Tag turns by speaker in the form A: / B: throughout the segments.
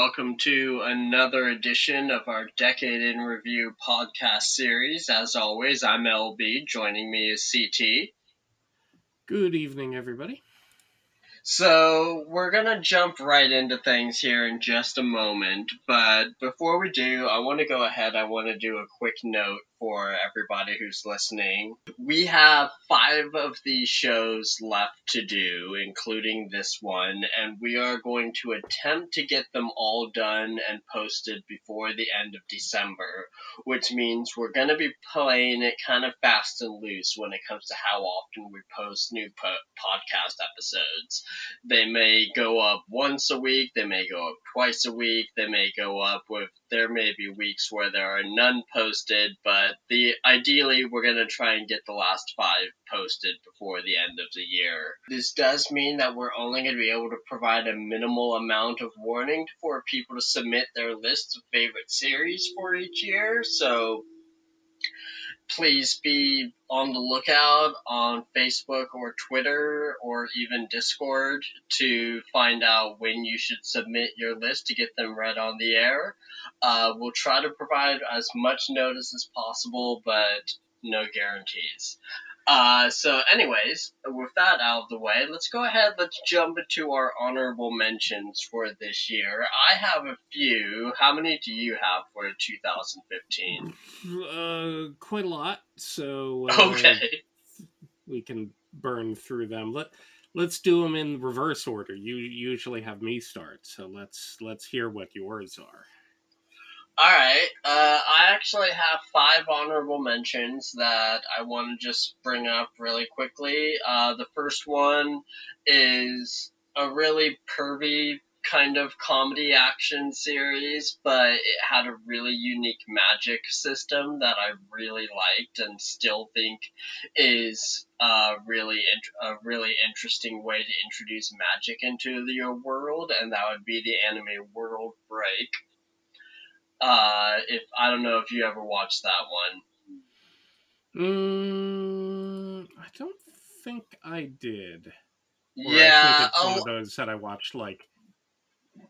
A: welcome to another edition of our Decade in Review podcast series. As always, I'm LB. Joining me is CT.
B: Good evening, everybody.
A: So, we're going to jump right into things here in just a moment, but before we do, I want to go ahead. I want to do a quick note for everybody who's listening. We have five of these shows left to do, including this one, and we are going to attempt to get them all done and posted before the end of December, which means we're going to be playing it kind of fast and loose when it comes to how often we post new po- podcast episodes. They may go up once a week, they may go up twice a week, they may go up with, there may be weeks where there are none posted, but the ideally we're gonna try and get the last five posted before the end of the year. This does mean that we're only gonna be able to provide a minimal amount of warning for people to submit their lists of favorite series for each year. So please be on the lookout on Facebook or Twitter or even Discord to find out when you should submit your list to get them read on the air. Uh, we'll try to provide as much notice as possible, but no guarantees. Uh, so, anyways, with that out of the way, let's go ahead. Let's jump into our honorable mentions for this year. I have a few. How many do you have for 2015?
B: Uh, quite a lot. So uh,
A: Okay.
B: we can burn through them. Let Let's do them in reverse order. You usually have me start, so let's let's hear what yours are.
A: All right. Uh, I actually have five honorable mentions that I want to just bring up really quickly. Uh, the first one is a really pervy kind of comedy action series, but it had a really unique magic system that I really liked and still think is a really int- a really interesting way to introduce magic into your world, and that would be the anime World Break. Uh, if I don't know if you ever watched that one.
B: Mm, I don't think I did. Or
A: yeah,
B: I think it's one
A: oh,
B: of those that I watched like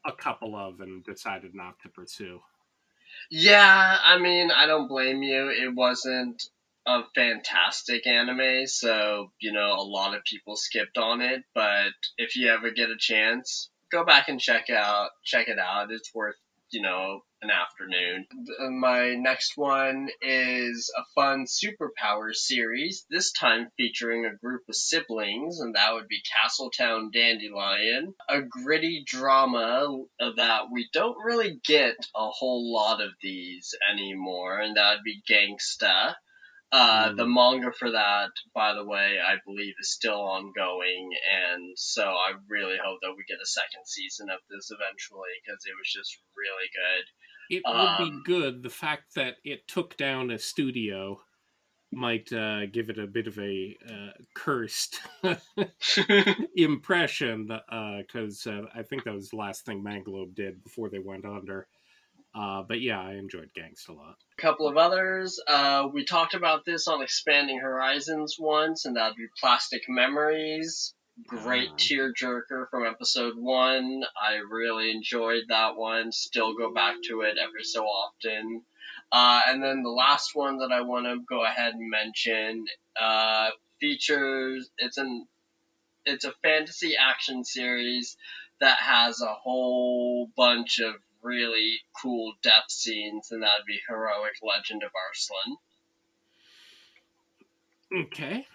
B: a couple of and decided not to pursue.
A: yeah. I mean, I don't blame you. It wasn't a fantastic anime, so you know a lot of people skipped on it. But if you ever get a chance, go back and check out check it out. It's worth you know an afternoon. My next one is a fun superpower series. This time featuring a group of siblings, and that would be Castletown Dandelion. A gritty drama that we don't really get a whole lot of these anymore, and that would be Gangsta. Uh,
B: Mm.
A: the manga for that, by the way, I believe is still ongoing, and so I really hope that we get a second season of this eventually because it was just really good.
B: It would
A: Um,
B: be good. The fact that it took down a studio might uh, give it a bit of a uh, cursed impression because uh, I think that was the last thing Manglobe did before they went under. Uh, but yeah, I enjoyed Gangsta a lot.
A: A couple of others. Uh, we talked about this on Expanding Horizons once, and that'd be Plastic Memories. Great
B: Ah.
A: tearjerker from episode one. I really enjoyed that one. Still go back to it every so often. Uh, and then the last one that I want to go ahead and mention uh, features it's an it's a fantasy action series that has a whole bunch of really cool death scenes, and that'd be Heroic Legend of Arslan.
B: Okay,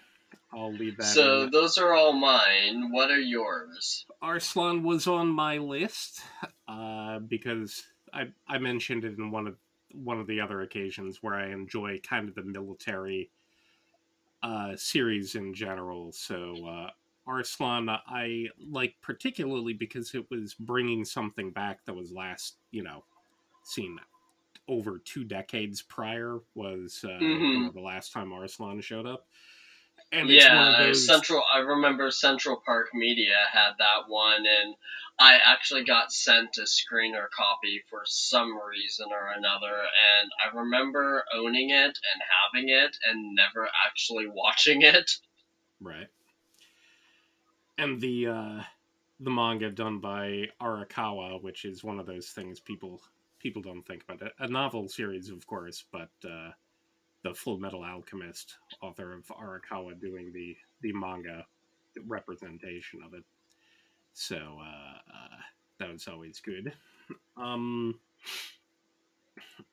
B: I'll leave that.
A: So
B: in.
A: those are all mine. What are yours?
B: Arslan was on my list uh, because I I mentioned it in one of one of the other occasions where I enjoy kind of the military uh, series in general. So uh, Arslan I like particularly because it was bringing something back that was last you know seen over two decades prior was uh, you
A: Mhm.
B: the last time Arslan showed up. And
A: yeah, Central. I remember Central Park Media had that one, and I actually got sent a screener copy for some reason or another, and I remember owning it and having it and never actually watching it.
B: Right. And the uh the manga done by Arakawa, which is one of those things people people don't think about. A novel series, of course, but uh, the Full Metal Alchemist author of Arakawa doing the the manga representation of it. So uh, uh, that was always good. Um,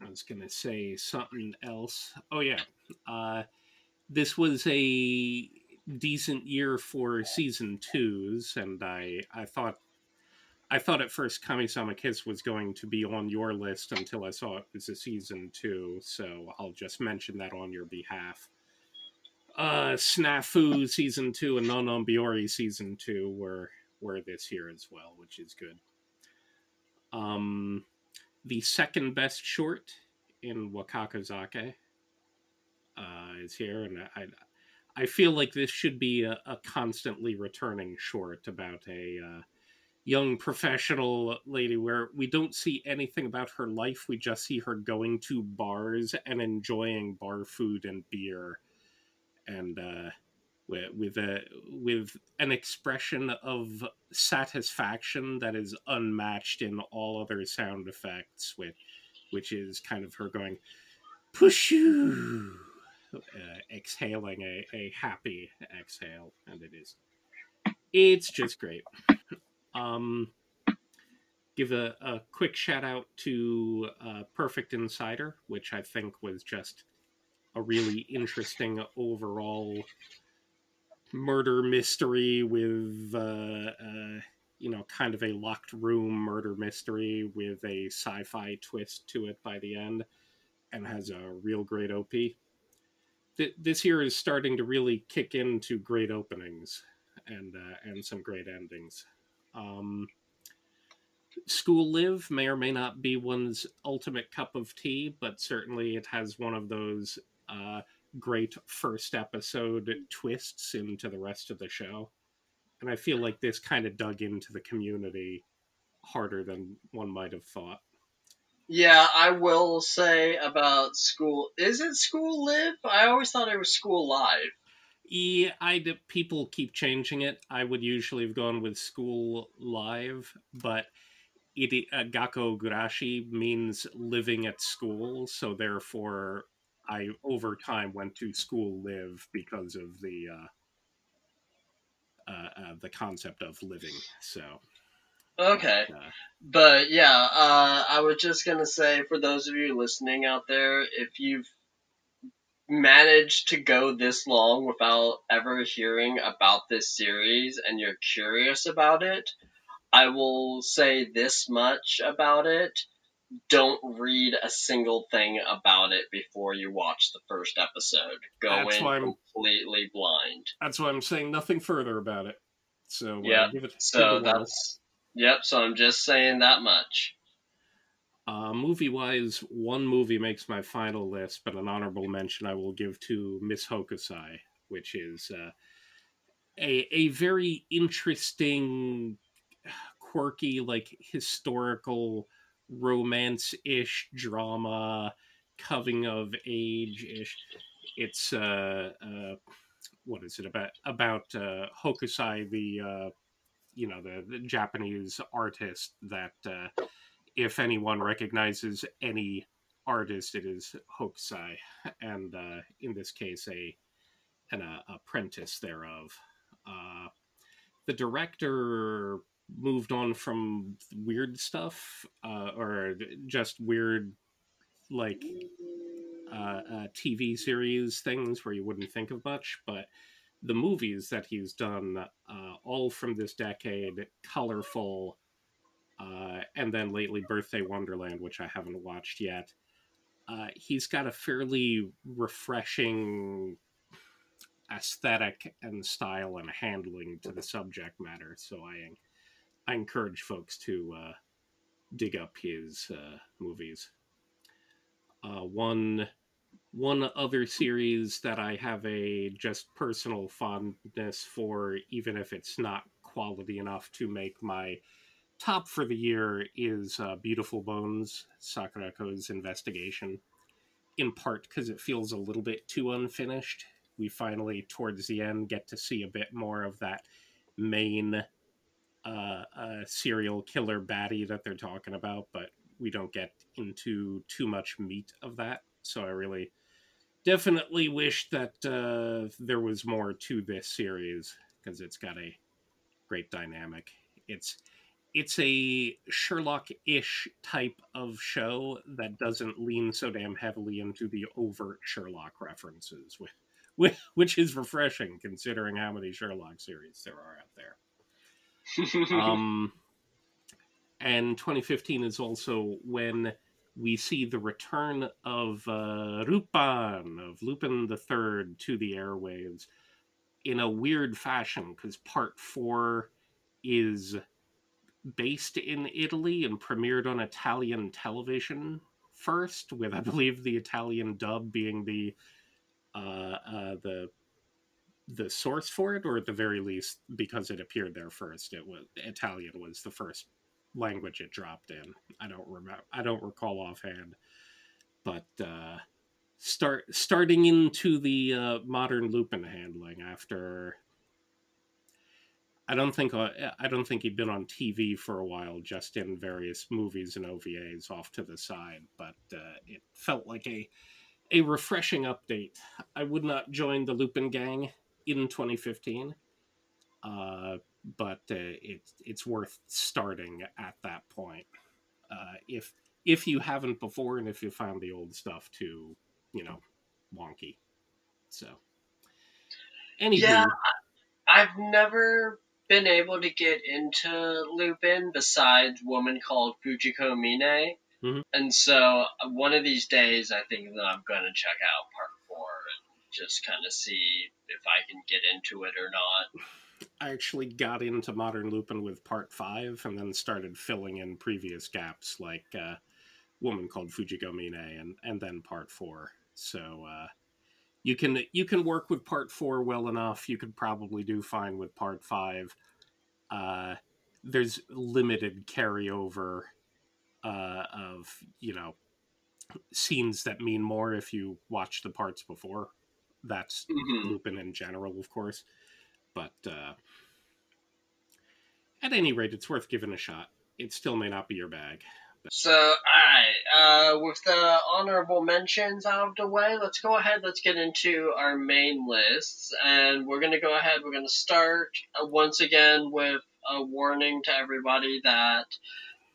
B: I was gonna say something else. Oh yeah, uh, this was a decent year for season twos, and I I thought I thought at first Kamisama Kiss was going to be on your list until I saw it was a season two, so I'll just mention that on your behalf. Uh, Snafu season two and Non Biyori season two were were this year as well, which is good. Um, the second best short in Wakakozake uh, is here, and I, I feel like this should be a, a constantly returning short about a uh, young professional lady where we don't see anything about her life. We just see her going to bars and enjoying bar food and beer, and uh, with a with an expression of satisfaction that is unmatched in all other sound effects. Which which is kind of her going push you uh, exhaling a, a happy exhale, and it is. It's just great. Um, give a, a quick shout out to uh, Perfect Insider, which I think was just a really interesting overall murder mystery with, uh, uh, you know, kind of a locked room murder mystery with a sci fi twist to it by the end and has a real great OP th- this year is starting to really kick into great openings and uh, and some great endings. Um, School Live may or may not be one's ultimate cup of tea, but certainly it has one of those uh, great first episode twists into the rest of the show. And I feel like this kind of dug into the community harder than one might have thought.
A: Yeah, I will say about school. Is it school live? I always thought it was school live.
B: Yeah, I people keep changing it. I would usually have gone with school live, but it uh, gakko gurashi means living at school, so therefore I over time went to school live because of the uh, uh, uh the concept of living. So
A: Okay. But yeah, uh, I was just going to say for those of you listening out there, if you've managed to go this long without ever hearing about this series and you're curious about it, I will say this much about it. Don't read a single thing about it before you watch the first episode. Go that's in completely blind.
B: That's why I'm saying nothing further about it. So uh,
A: yeah, it, so that's Yep, so I'm just saying that much.
B: Uh, movie wise, one movie makes my final list, but an honorable mention I will give to Miss Hokusai, which is uh, a a very interesting, quirky, like historical romance ish drama, coming of age ish. It's uh, uh, what is it about? About uh, Hokusai, the uh, you know the, the Japanese artist that uh, if anyone recognizes any artist, it is Hokusai, and uh, in this case, a an uh, apprentice thereof. Uh, the director moved on from weird stuff, uh, or just weird like uh, uh, TV series things where you wouldn't think of much, but the movies that he's done, all from this decade, colorful, uh, and then lately Birthday Wonderland, which I haven't watched yet. Uh, he's got a fairly refreshing aesthetic and style and handling to the subject matter. So I, I encourage folks to uh, dig up his uh, movies. Uh, one one other series that I have a just personal fondness for, even if it's not quality enough to make my top for the year, is uh, Beautiful Bones, Sakurako's investigation. In part because it feels a little bit too unfinished. We finally, towards the end, get to see a bit more of that main uh, a serial killer baddie that they're talking about, but we don't get into too much meat of that. So I really definitely wish that uh, there was more to this series because it's got a great dynamic. It's it's a Sherlock-ish type of show that doesn't lean so damn heavily into the overt Sherlock references, which, which is refreshing considering how many Sherlock series there are out there. um, and 2015 is also when we see the return of uh, Lupin, of Lupin the Third, to the airwaves in a weird fashion because part four is based in Italy and premiered on Italian television first, with I believe the Italian dub being the uh, uh, the the source for it, or at the very least, because it appeared there first, it was Italian was the first language it dropped in. I don't remember. I don't recall offhand, but uh, start starting into the uh, modern Lupin handling after. I don't think uh, I don't think he'd been on TV for a while, just in various movies and OVAs off to the side. But uh, it felt like a a refreshing update. I would not join the Lupin gang in 2015. Uh, but uh, it's it's worth starting at that point. Uh, if if you haven't before, and if you found the old stuff too, you know, wonky. So,
A: anywho, yeah, I've never been able to get into Lupin besides Woman Called Fujiko Mine. Mm-hmm. And so uh, one of these days, I think that I'm going to check out part four and just kind of see if I can get into it or not.
B: I actually got into Modern Lupin with Part Five, and then started filling in previous gaps, like uh, Woman Called Fujiko Mine, and and then Part Four. So uh, you can you can work with Part Four well enough. You could probably do fine with Part Five. Uh, there's limited carryover uh, of you know scenes that mean more if you watch the parts before. That's mm-hmm. Lupin in general, of course. But uh, at any rate, it's worth giving a shot. It still may not be your bag.
A: So, alright, uh, with the honorable mentions out of the way, let's go ahead, let's get into our main lists. And we're going to go ahead, we're going to start uh, once again with a warning to everybody that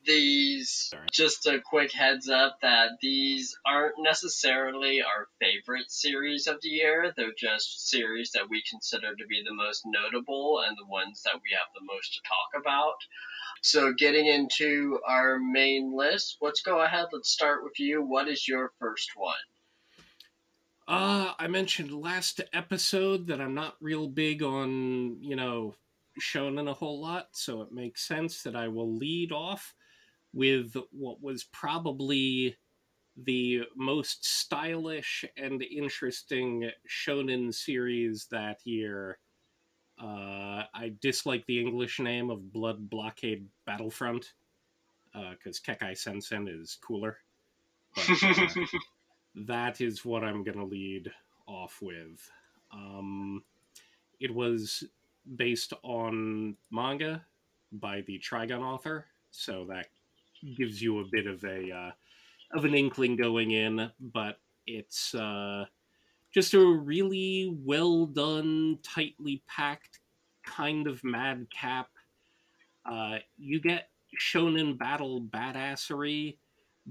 A: these just a quick heads up that these aren't necessarily our favorite series of the year. They're just series that we consider to be the most notable and the ones that we have the most to talk about. So, getting into our main list, let's go ahead. Let's start with you. What is your first one?
B: Uh, I mentioned last episode that I'm not real big on, you know, shonen a whole lot, so it makes sense that I will lead off with what was probably the most stylish and interesting shonen series that year. Uh, I dislike the English name of Blood Blockade Battlefront because uh, Kekkai Sensen is cooler. But, uh, that is what I'm going to lead off with. Um, it was based on manga by the Trigun author, so that gives you a bit of a uh, of an inkling going in, but it's uh, just a really well done, tightly packed kind of madcap. Uh, you get shonen battle badassery,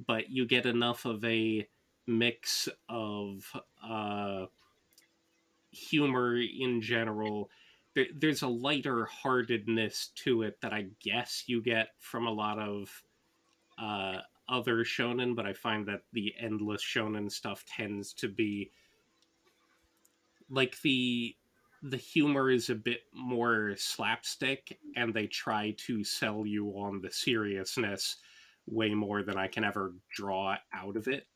B: but you get enough of a mix of uh, humor in general. There, there's a lighter heartedness to it that I guess you get from a lot of uh, other shonen, but I find that the endless shonen stuff tends to be like the the humor is a bit more slapstick and they try to sell you on the seriousness way more than I can ever draw out of it.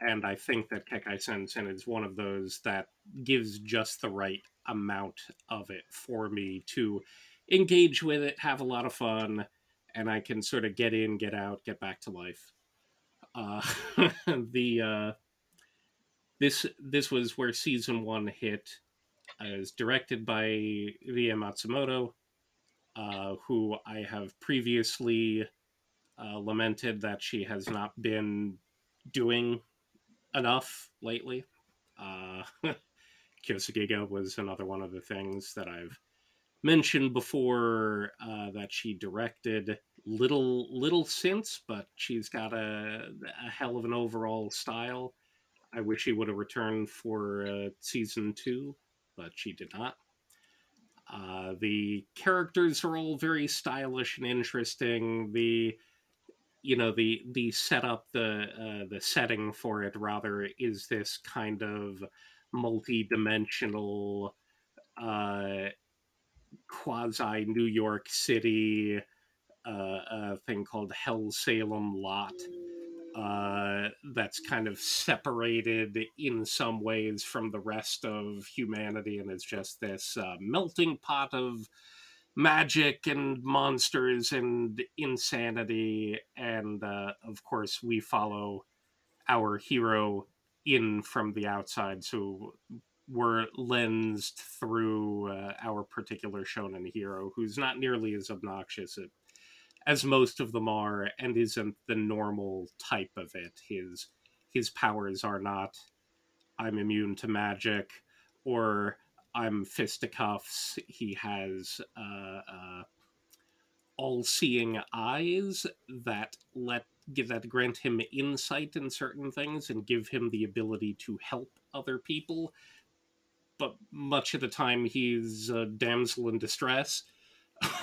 B: And I think that Kekkai Sensen is one of those that gives just the right amount of it for me to engage with it, have a lot of fun, and I can sort of get in, get out, get back to life. Uh, the uh, this this was where season one hit. It was directed by Rie Matsumoto. uh, who I have previously uh, lamented that she has not been doing enough lately. Uh, Kyousougiga was another one of the things that I've mentioned before uh, that she directed little little since, but she's got a, a hell of an overall style. I wish she would have returned for uh, season two, but she did not. Uh, the characters are all very stylish and interesting. The you know the the setup, the uh, the setting for it rather is this kind of multi-dimensional uh, quasi New York City uh, thing called Hell Salem Lot. Uh, that's kind of separated in some ways from the rest of humanity, and it's just this uh, melting pot of magic and monsters and insanity. And uh, of course, we follow our hero in from the outside, so we're lensed through uh, our particular shonen hero, who's not nearly as obnoxious as most of them are, and isn't the normal type of it. His his powers are not I'm immune to magic or I'm fisticuffs. He has uh, uh, all-seeing eyes that let that grant him insight in certain things and give him the ability to help other people. But much of the time, he's a damsel in distress.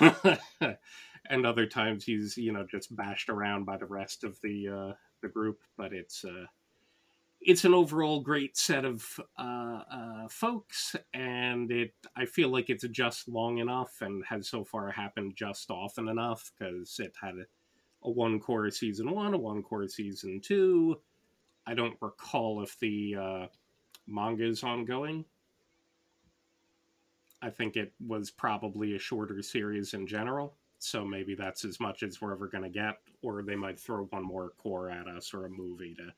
B: and other times he's you know just bashed around by the rest of the uh, the group. But it's uh, it's an overall great set of uh, uh, folks, and it I feel like it's just long enough and has so far happened just often enough because it had a, a one core season one, a one core season two. I don't recall if the uh, manga is ongoing. I think it was probably a shorter series in general so maybe that's as much as we're ever going to get or they might throw one more core at us or a movie to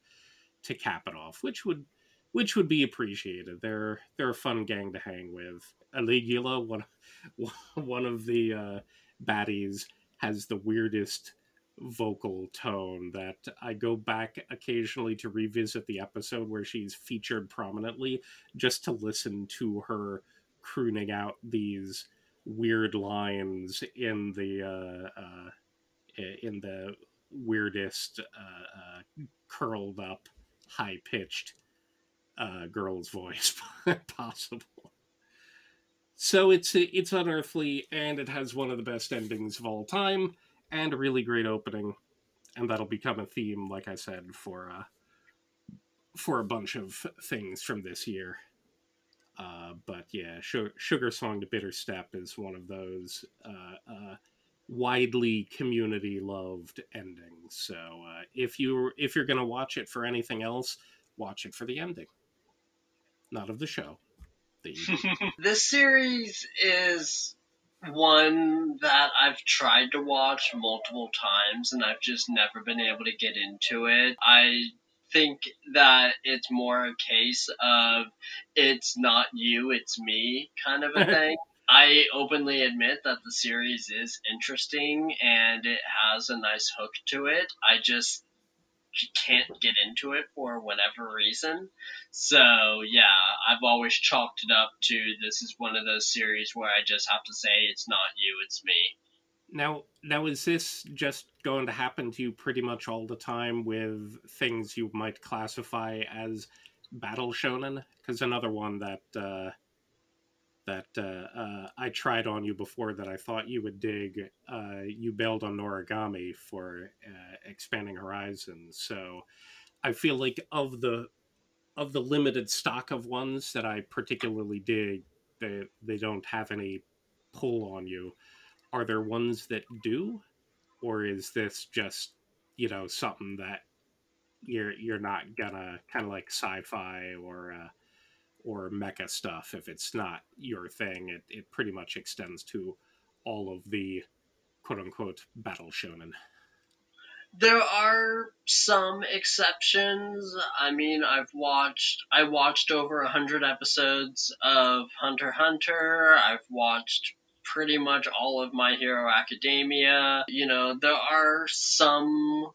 B: to cap it off which would which would be appreciated. They're they're a fun gang to hang with. Aligula one one of the uh, baddies has the weirdest vocal tone that I go back occasionally to revisit the episode where she's featured prominently just to listen to her crooning out these weird lines in the uh, uh, in the weirdest uh, uh curled up, high pitched uh, girl's voice possible. So it's it's unearthly, and it has one of the best endings of all time, and a really great opening, and that'll become a theme, like I said, for uh, for a bunch of things from this year. Uh, but yeah, Sugar Song to Bitter Step is one of those uh, uh, widely community loved endings. So uh, if you if you're gonna watch it for anything else, watch it for the ending, not of the show.
A: The this series is one that I've tried to watch multiple times and I've just never been able to get into it. I think that it's more a case of it's not you, it's me kind of a thing. I openly admit that the series is interesting and it has a nice hook to it. I just can't get into it for whatever reason. So, yeah, I've always chalked it up to this is one of those series where I just have to say it's not you, it's me.
B: Now, now is this just going to happen to you pretty much all the time with things you might classify as battle shonen? Because another one that uh, that uh, uh, I tried on you before that I thought you would dig. Uh, you bailed on Noragami for uh, expanding horizons, so I feel like of the of the limited stock of ones that I particularly dig, they they don't have any pull on you are there ones that do or is this just you know something that you're you're not gonna kind of like sci-fi or uh, or mecha stuff if it's not your thing it, it pretty much extends to all of the quote unquote battle shonen
A: there are some exceptions. I mean, I've watched I watched over a hundred episodes of Hunter Hunter. I've watched pretty much all of My Hero Academia. You know, there are some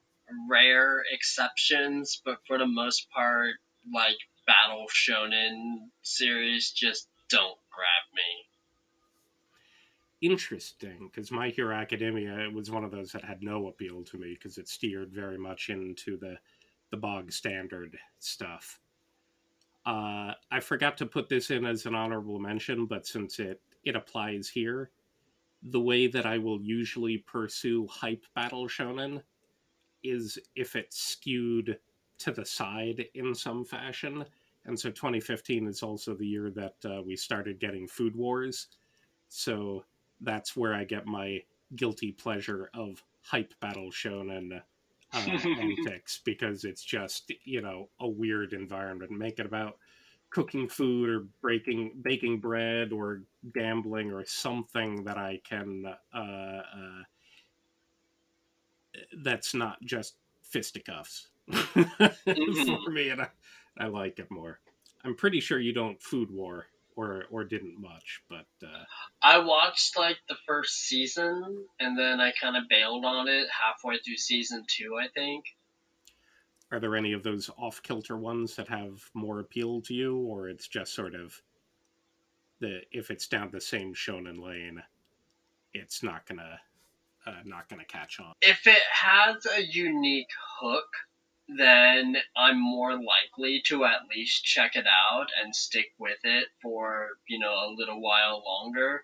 A: rare exceptions, but for the most part, like Battle Shonen series just don't grab me.
B: Interesting, because My Hero Academia was one of those that had no appeal to me because it steered very much into the the bog standard stuff. Uh, I forgot to put this in as an honorable mention, but since it it applies here, the way that I will usually pursue hype battle shonen is if it's skewed to the side in some fashion. And so 2015 is also the year that uh, we started getting Food Wars. So that's where I get my guilty pleasure of hype battle shonen uh, antics because it's just, you know, a weird environment. Make it about cooking food or breaking baking bread or gambling or something that I can uh, uh, that's not just fisticuffs mm-hmm. for me, and I, I like it more. I'm pretty sure you don't food war or or didn't much, but uh,
A: I watched like the first season and then I kind of bailed on it halfway through season two, I think.
B: Are there any of those off kilter ones that have more appeal to you, or it's just sort of the if it's down the same shonen lane, it's not gonna uh, not gonna catch on.
A: If it has a unique hook, then I'm more likely to at least check it out and stick with it for you know a little while longer.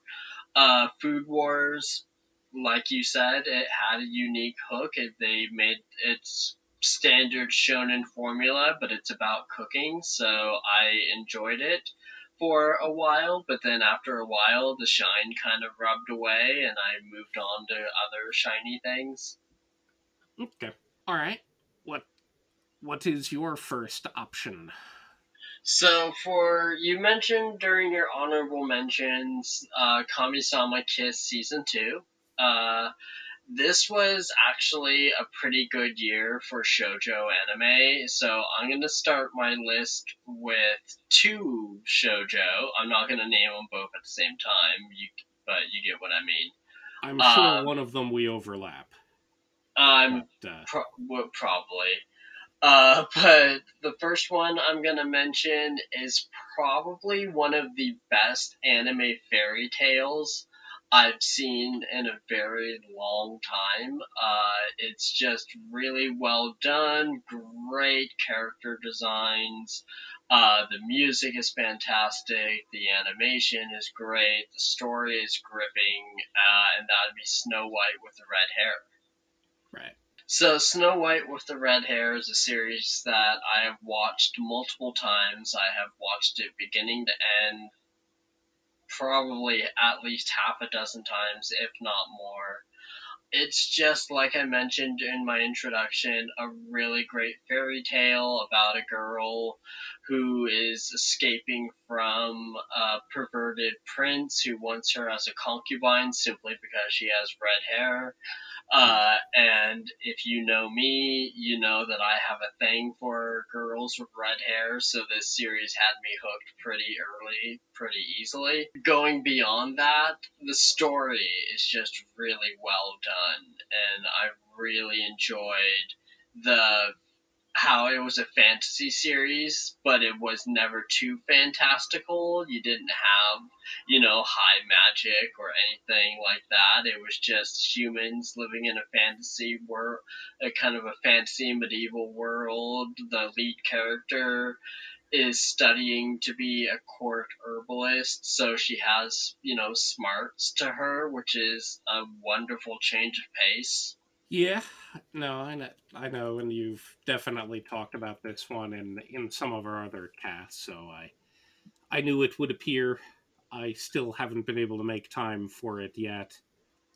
A: Uh, Food Wars, like you said, it had a unique hook. It, they made its standard shonen formula, but it's about cooking, so I enjoyed it for a while, but then after a while, the shine kind of rubbed away, and I moved on to other shiny things.
B: Okay. All right. What What is your first option?
A: So, for you mentioned during your honorable mentions, uh, Kamisama Kiss season two. Uh, this was actually a pretty good year for shojo anime, so I'm going to start my list with two shojo. I'm not going to name them both at the same time, you, but you get what I mean.
B: I'm sure um, one of them we overlap.
A: Um, but, uh... pro- probably. Uh, but the first one I'm gonna mention is probably one of the best anime fairy tales I've seen in a very long time. Uh, it's just really well done, great character designs. Uh, the music is fantastic, the animation is great, the story is gripping, uh, and that would be Snow White with the red hair.
B: Right.
A: So, Snow White with the Red Hair is a series that I have watched multiple times. I have watched it beginning to end probably at least half a dozen times, if not more. It's just like I mentioned in my introduction, a really great fairy tale about a girl who is escaping from a perverted prince who wants her as a concubine simply because she has red hair. Uh, and if you know me, you know that I have a thing for girls with red hair, so this series had me hooked pretty early, pretty easily. Going beyond that, the story is just really well done, and I really enjoyed the how it was a fantasy series, but it was never too fantastical. You didn't have, you know, high magic or anything like that. It was just humans living in a fantasy world, a kind of a fantasy medieval world. The lead character is studying to be a court herbalist, so she has, you know, smarts to her, which is a wonderful change of pace.
B: Yeah, no, I know, I know, and you've definitely talked about this one in in some of our other casts. So I, I knew it would appear. I still haven't been able to make time for it yet.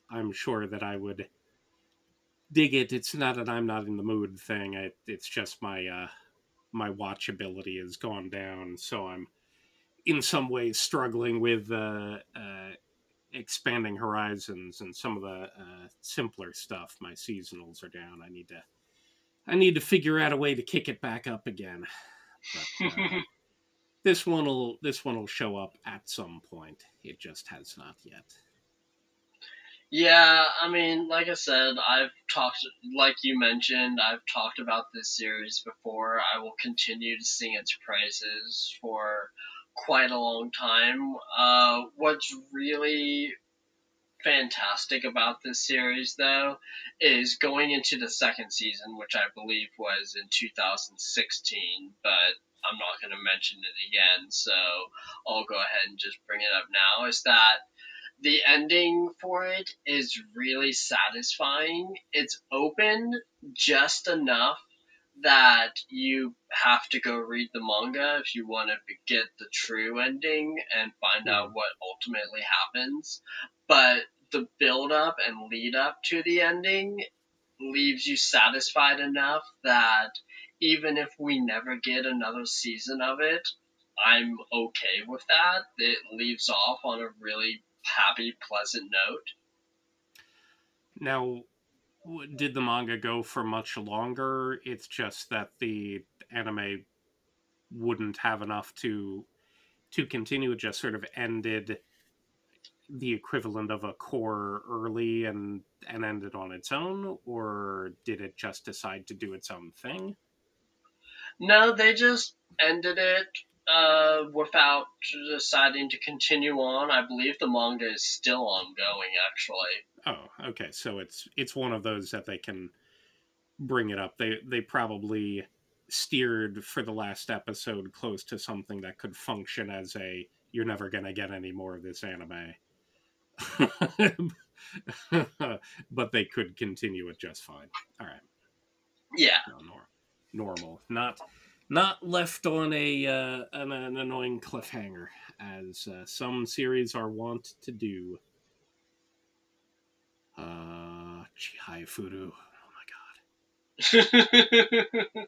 B: I'm sure that I would dig it. It's not that I'm not in the mood thing. I, it's just my uh, my watchability has gone down, so I'm in some ways struggling with uh, uh, expanding horizons and some of the uh, simpler stuff. My seasonals are down. I need to I need to figure out a way to kick it back up again. But, uh, this one will this one will show up at some point. It just has not yet.
A: Yeah, I mean, like I said, I've talked, like you mentioned, I've talked about this series before. I will continue to sing its praises for quite a long time. Uh, what's really fantastic about this series, though, is going into the second season, which I believe was in 2016, but I'm not going to mention it again, so I'll go ahead and just bring it up now. Is that the ending for it is really satisfying. It's open just enough that you have to go read the manga if you want to get the true ending and find out hmm. what ultimately happens. But the build up and lead up to the ending leaves you satisfied enough that even if we never get another season of it, I'm okay with that. It leaves off on a really happy, pleasant note.
B: Now, did the manga go for much longer? It's just that the anime wouldn't have enough to to continue. It just sort of ended the equivalent of a core early and and ended on its own, or did it just decide to do its own thing?
A: No, they just ended it uh, without deciding to continue on. I believe the manga is still ongoing, actually.
B: Oh, okay. So it's it's one of those that they can bring it up. They they probably steered for the last episode close to something that could function as a you're never gonna get any more of this anime. but they could continue it just fine. All right.
A: Yeah.
B: No, normal. Not not left on a uh, an, an, annoying cliffhanger, as uh, some series are wont to do. Uh, Chihaya Furu. Oh
A: my god.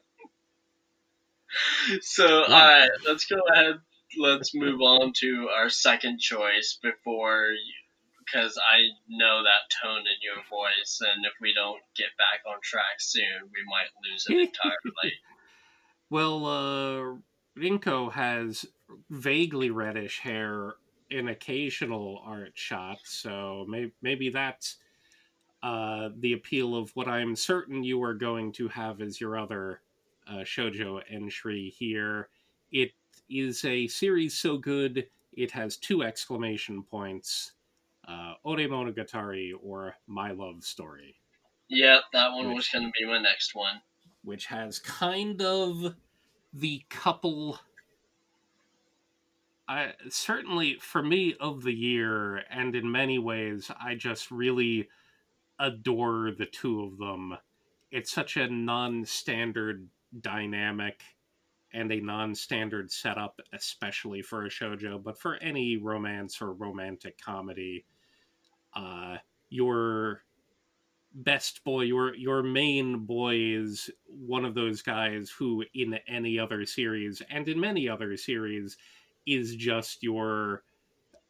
A: so, alright, let's go ahead. Let's move on to our second choice before you, because I know that tone in your voice, and if we don't get back on track soon, we might lose it entirely.
B: Well, uh, Rinko has vaguely reddish hair in occasional art shots, so may- maybe that's uh, the appeal of what I'm certain you are going to have as your other uh, shojo entry here. It is a series so good it has two exclamation points: uh, "Ore Monogatari" or "My Love Story."
A: Yep, that one which, was going to be my next one.
B: Which has kind of the couple I certainly for me of the year and in many ways I just really adore the two of them. It's such a non-standard dynamic and a non-standard setup especially for a shojo, but for any romance or romantic comedy uh your best boy your your main boy is one of those guys who in any other series and in many other series is just your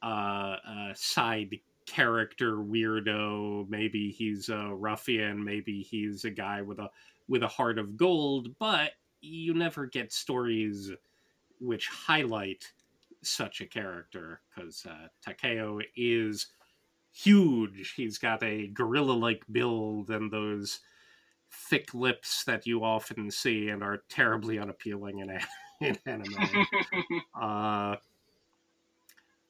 B: uh, uh, side character weirdo. Maybe he's a ruffian maybe he's a guy with a with a heart of gold but you never get stories which highlight such a character because uh, takeo is huge. He's got a gorilla like build and those thick lips that you often see and are terribly unappealing in, a- in anime. uh,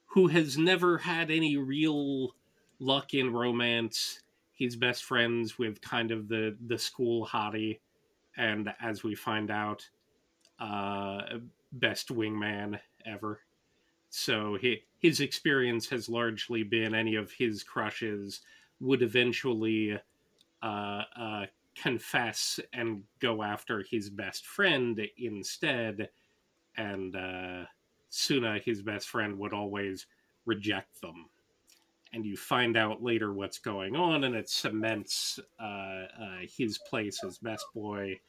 B: who has never had any real luck in romance. He's best friends with kind of the, the school hottie, and as we find out, uh, best wingman ever. So he, his experience has largely been any of his crushes would eventually uh, uh, confess and go after his best friend instead. And uh, Suna, his best friend, would always reject them. And you find out later what's going on, and it cements uh, uh, his place as best boy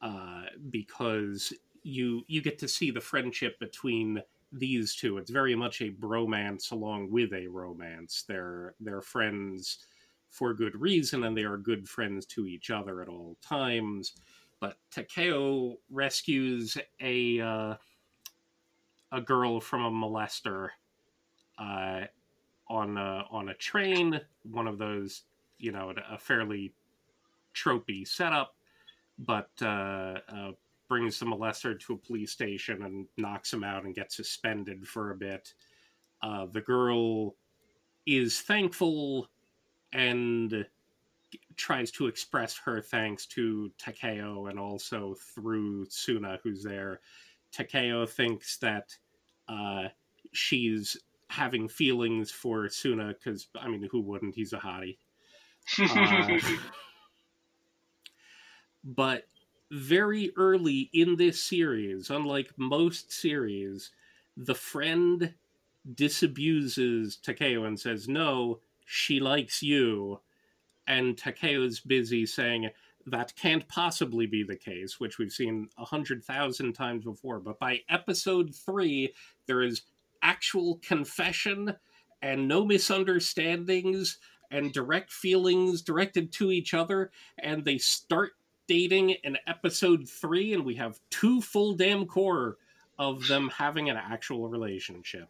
B: uh, because you you get to see the friendship between these two. It's very much a bromance along with a romance. They're they're friends for good reason, and they are good friends to each other at all times. But Takeo rescues a uh, a girl from a molester, uh, on a, on a train, one of those, you know, a fairly tropey setup, but uh, uh, brings the molester to a police station and knocks him out and gets suspended for a bit. Uh, the girl is thankful and tries to express her thanks to Takeo and also through Suna, who's there. Takeo thinks that uh, she's having feelings for Suna because, I mean, who wouldn't? He's a hottie. Uh, but very early in this series, unlike most series, the friend disabuses Takeo and says, No, she likes you. And Takeo's busy saying, That can't possibly be the case, which we've seen a hundred thousand times before. But by episode three, there is actual confession and no misunderstandings and direct feelings directed to each other. And they start dating in episode three, and we have two full damn cour of them having an actual relationship.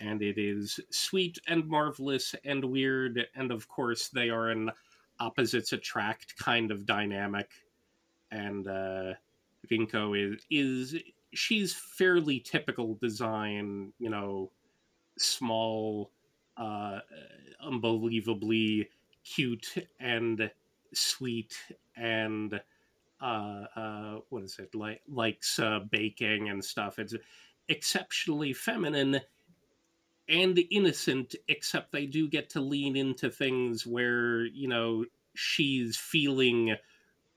B: And it is sweet and marvelous and weird, and of course, they are an opposites attract kind of dynamic. And uh, Rinko is is she's fairly typical design, you know, small, uh, unbelievably cute and sweet and uh, uh, what is it like likes uh, baking and stuff. It's exceptionally feminine and innocent, except they do get to lean into things where you know she's feeling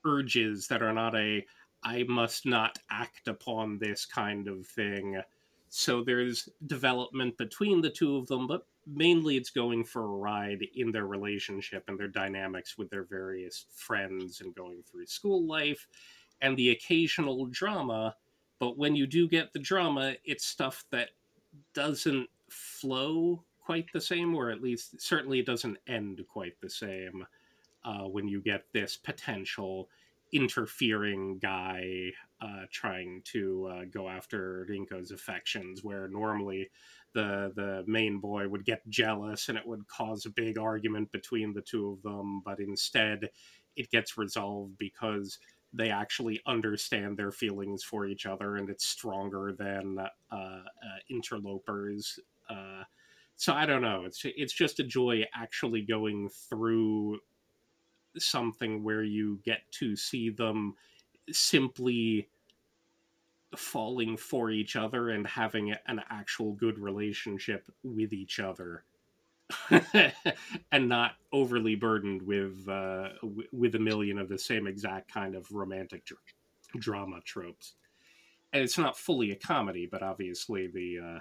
B: urges that are not a I must not act upon this kind of thing. So there's development between the two of them, but mainly it's going for a ride in their relationship and their dynamics with their various friends and going through school life and the occasional drama. But when you do get the drama, it's stuff that doesn't flow quite the same, or at least certainly it doesn't end quite the same uh, when you get this potential interfering guy uh, trying to uh, go after Rinko's affections, where normally the the main boy would get jealous and it would cause a big argument between the two of them but instead it gets resolved because they actually understand their feelings for each other and it's stronger than uh, uh, interlopers uh, so i don't know. It's it's just a joy actually going through something where you get to see them simply falling for each other and having an actual good relationship with each other. And not overly burdened with uh, with a million of the same exact kind of romantic dr- drama tropes. And it's not fully a comedy but obviously the uh,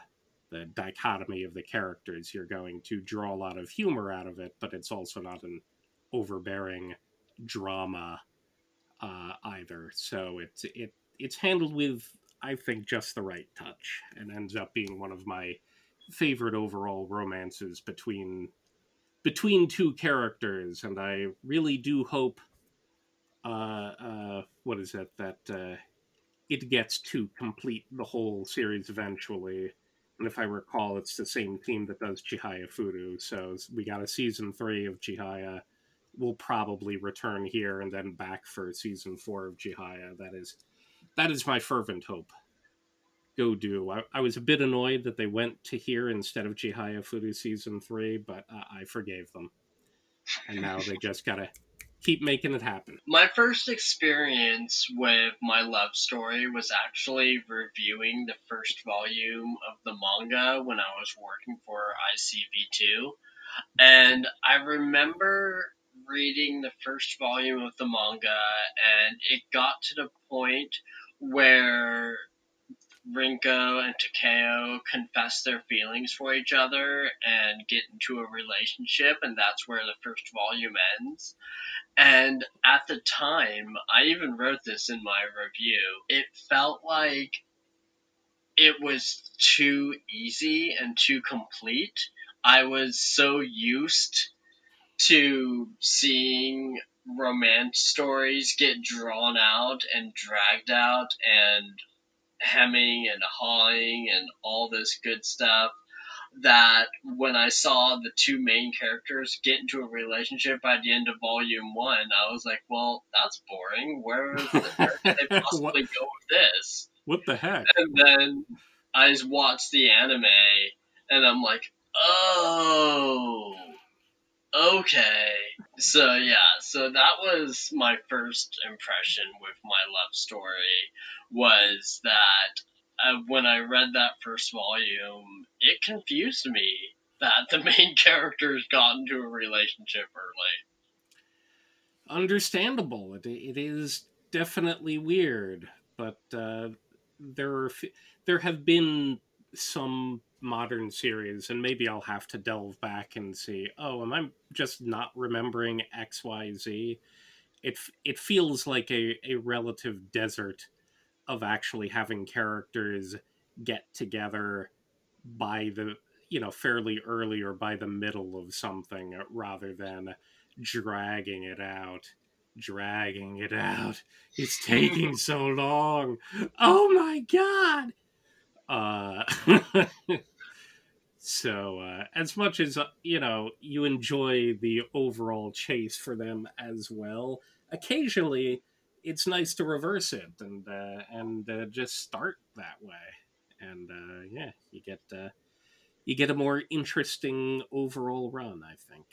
B: the dichotomy of the characters you're going to draw a lot of humor out of it but it's also not an overbearing drama uh, either so it's it it's handled with I think just the right touch, and ends up being one of my favorite overall romances between between two characters. And I really do hope, uh, uh, what is it that uh, it gets to complete the whole series eventually. And if I recall, it's the same team that does Chihaya Furu. So we got a season three of Chihaya will probably return here and then back for season four of Chihaya. That is that is my fervent hope. Go do. I, I, was a bit annoyed that they went to here instead of Chihaya Furu season three, but uh, I forgave them. And now they just gotta keep making it happen.
A: My first experience with my love story was actually reviewing the first volume of the manga when I was working for ICV2. And I remember reading the first volume of the manga, and it got to the point where Rinko and Takeo confess their feelings for each other and get into a relationship, and that's where the first volume ends. And at the time, I even wrote this in my review, it felt like it was too easy and too complete. I was so used to seeing romance stories get drawn out and dragged out and hemming and hawing and all this good stuff that when I saw the two main characters get into a relationship by the end of volume one, I was like, well, that's boring. Where, where could they possibly go with this?
B: What the heck?
A: And then I just watched the anime, and I'm like, oh, okay. So yeah, so that was my first impression with my love story was that uh, when I read that first volume, it confused me that the main characters got into a relationship early.
B: Understandable. It, it is definitely weird, but uh, there are there have been some modern series, and maybe I'll have to delve back and see. Oh, am I just not remembering X Y Z? It it feels like a, a relative desert of actually having characters get together by the you know fairly early or by the middle of something rather than dragging it out dragging it out it's taking so long oh my god uh so uh as much as uh, you know you enjoy the overall chase for them as well occasionally it's nice to reverse it and uh, and uh, just start that way, and uh, yeah, you get uh, you get a more interesting overall run. I think.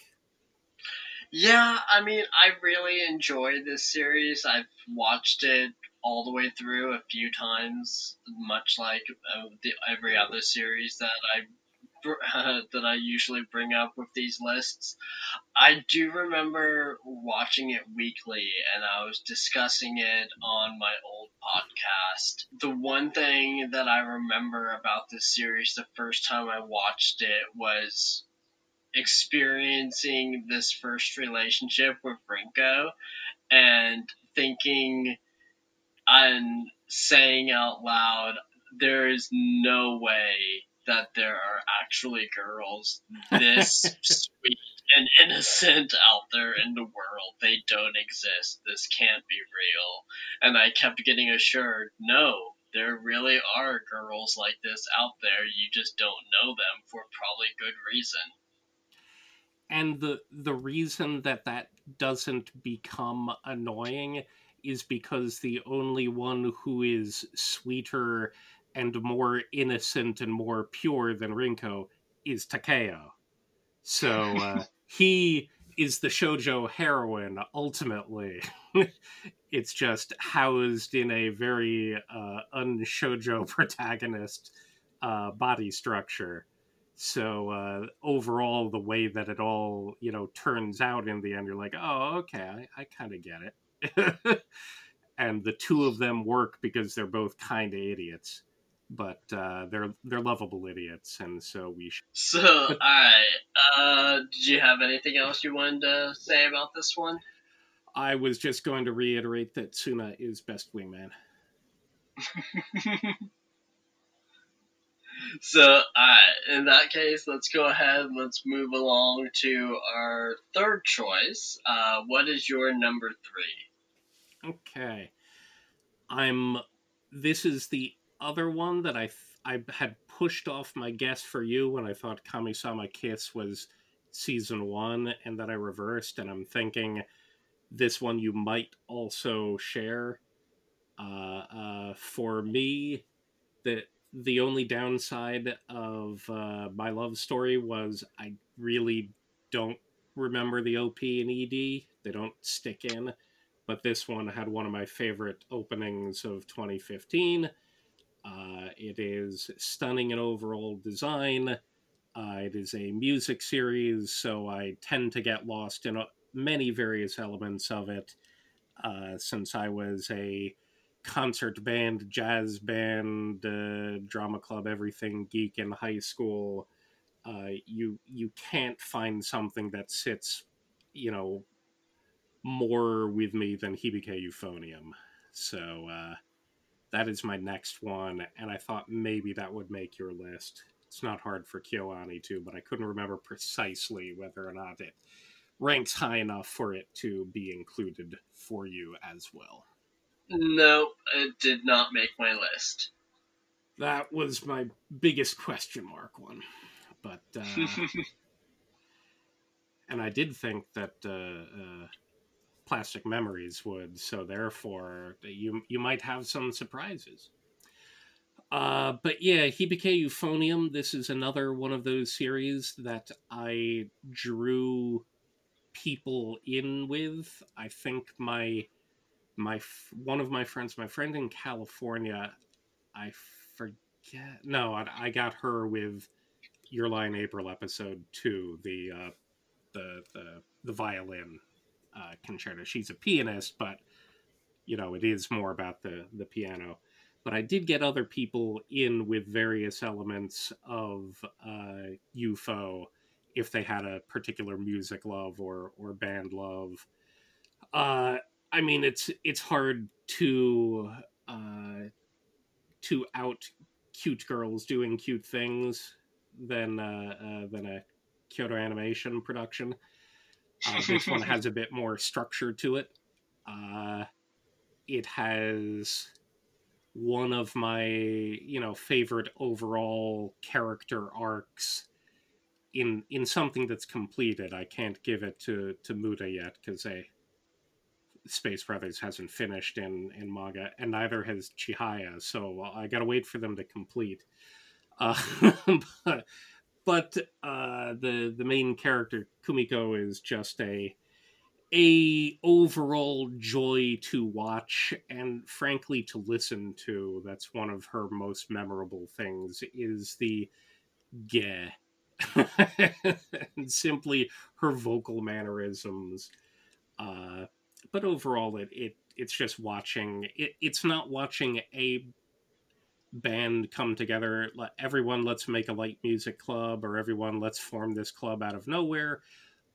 A: Yeah, I mean, I really enjoy this series. I've watched it all the way through a few times, much like uh, the, every other series that I that I usually bring up with these lists. I do remember watching it weekly and I was discussing it on my old podcast. The one thing that I remember about this series the first time I watched it was experiencing this first relationship with Rinko and thinking and saying out loud, there is no way that there are actually girls this sweet and innocent out there in the world. They don't exist. This can't be real. And I kept getting assured, no, there really are girls like this out there. You just don't know them for probably good reason.
B: And the the reason that that doesn't become annoying is because the only one who is sweeter and more innocent and more pure than Rinko is Takeo. So uh, he is the shojo heroine ultimately. it's just housed in a very uh, unshojo protagonist uh, body structure. So uh, overall, the way that it all you know turns out in the end, you're like, oh, okay, I, I kind of get it. and the two of them work because they're both kind of idiots but uh, they're they're lovable idiots, and so we. Should...
A: So, all right. Uh, did you have anything else you wanted to say about this one?
B: I was just going to reiterate that Suna is best wingman.
A: so, alright, in that case, let's go ahead. Let's move along to our third choice. Uh, what is your number three?
B: Okay, I'm. This is the other one that I I had pushed off my guess for you when I thought Kamisama Kiss was season one, and that I reversed, and I'm thinking this one you might also share. Uh, uh, for me, the the only downside of uh, my love story was I really don't remember the OP and ED. They don't stick in, but this one had one of my favorite openings of 2015 uh, it is stunning in overall design. Uh, it is a music series, so I tend to get lost in uh, many various elements of it. Uh, since I was a concert band, jazz band, uh, drama club, everything geek in high school, uh, you you can't find something that sits, you know, more with me than Hibike Euphonium. So that is my next one, and I thought maybe that would make your list. It's not hard for KyoAni too, but I couldn't remember precisely whether or not it ranks high enough for it to be included for you as well.
A: No, it did not make my list.
B: That was my biggest question mark one. but uh, and I did think that uh, uh, Plastic Memories would, so therefore you you might have some surprises. Uh, but yeah, Hibike Euphonium. This is another one of those series that I drew people in with. I think my my one of my friends, my friend in California, I forget. No, I, I got her with Your Lie April episode two, the uh, the the the violin uh, concerto. She's a pianist, but you know it is more about the the piano. But I did get other people in with various elements of uh, Eupho if they had a particular music love or or band love. Uh, I mean, it's it's hard to uh, to out cute girls doing cute things than uh, uh, than a Kyoto Animation production. Uh, this one has a bit more structure to it. Uh, it has one of my you know favorite overall character arcs in in something that's completed. I can't give it to to Mutta yet because they Space Brothers hasn't finished in in manga, and neither has Chihaya. So I gotta wait for them to complete. Uh, but but uh, the the main character Kumiko is just a a overall joy to watch and frankly to listen to. That's one of her most memorable things is the ge and simply her vocal mannerisms. Uh, but overall, it, it it's just watching. It, it's not watching a band come together. Everyone, let's make a light music club, or everyone, let's form this club out of nowhere.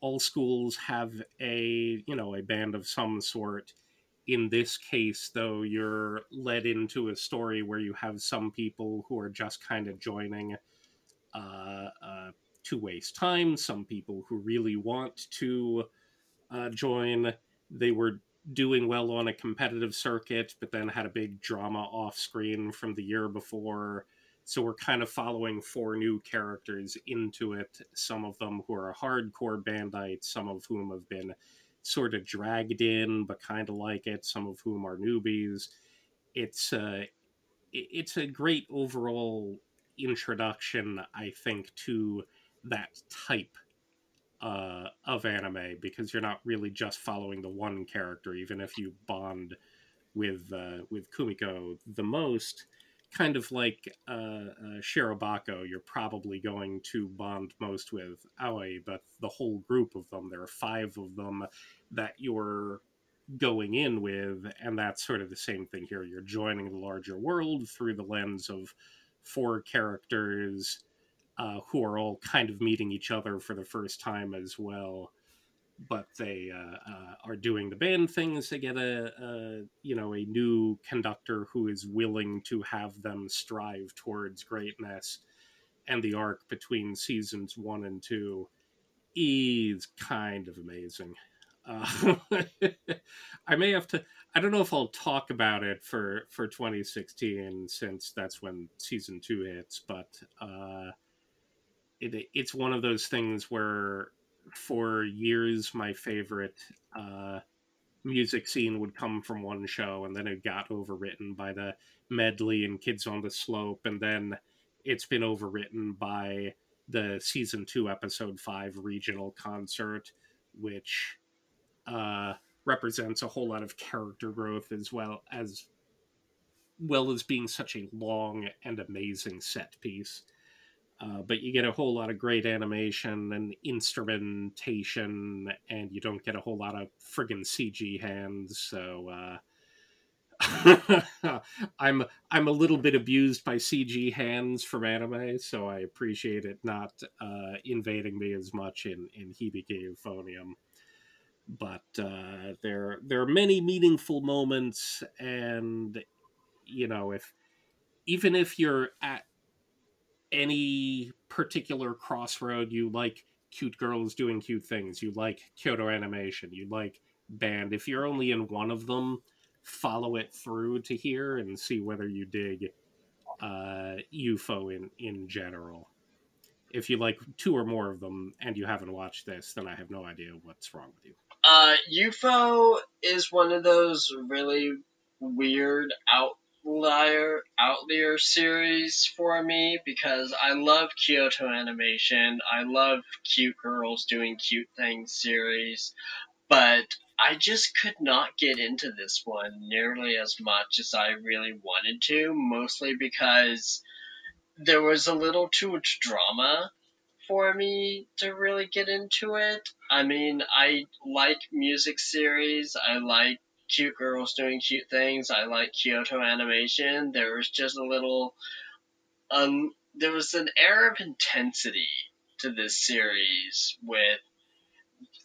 B: All schools have a you know a band of some sort. In this case, though, you're led into a story where you have some people who are just kind of joining uh, uh, to waste time, some people who really want to uh, join. They were doing well on a competitive circuit, but then had a big drama off screen from the year before. So we're kind of following four new characters into it. Some of them who are hardcore bandites, some of whom have been sort of dragged in but kind of like it, some of whom are newbies. It's uh, it's a great overall introduction, I think, to that type uh, of anime because you're not really just following the one character, even if you bond with uh, with Kumiko the most. Kind of like uh, uh, Shirobako, you're probably going to bond most with Aoi, but the whole group of them, there are five of them that you're going in with, and that's sort of the same thing here. You're joining the larger world through the lens of four characters uh, who are all kind of meeting each other for the first time as well. But they uh, uh, are doing the band things. They get a, a, you know a new conductor who is willing to have them strive towards greatness, and the arc between seasons one and two is kind of amazing. Uh, I may have to. I don't know if I'll talk about it for for 2016 since that's when season two hits, but uh, it, it's one of those things where for years my favorite uh, music scene would come from one show and then it got overwritten by the medley and kids on the slope and then it's been overwritten by the season 2 episode 5 regional concert which uh, represents a whole lot of character growth as well as well as being such a long and amazing set piece uh, but you get a whole lot of great animation and instrumentation, and you don't get a whole lot of friggin' CG hands. So uh, I'm I'm a little bit abused by CG hands from anime, so I appreciate it not uh, invading me as much in in Hibike Euphonium. But uh, there there are many meaningful moments, and you know if even if you're at any particular crossroad you like cute girls doing cute things you like kyoto animation you like band if you're only in one of them follow it through to here and see whether you dig uh, Eupho in in general. if you like two or more of them and you haven't watched this, then I have no idea what's wrong with you.
A: Uh, Eupho is one of those really weird outlier outlier series for me because I love Kyoto animation. I love cute girls doing cute things series, but I just could not get into this one nearly as much as I really wanted to, mostly because there was a little too much drama for me to really get into it. I mean, I like music series. I like cute girls doing cute things. I like Kyoto animation. There was just a little um there was an air of intensity to this series with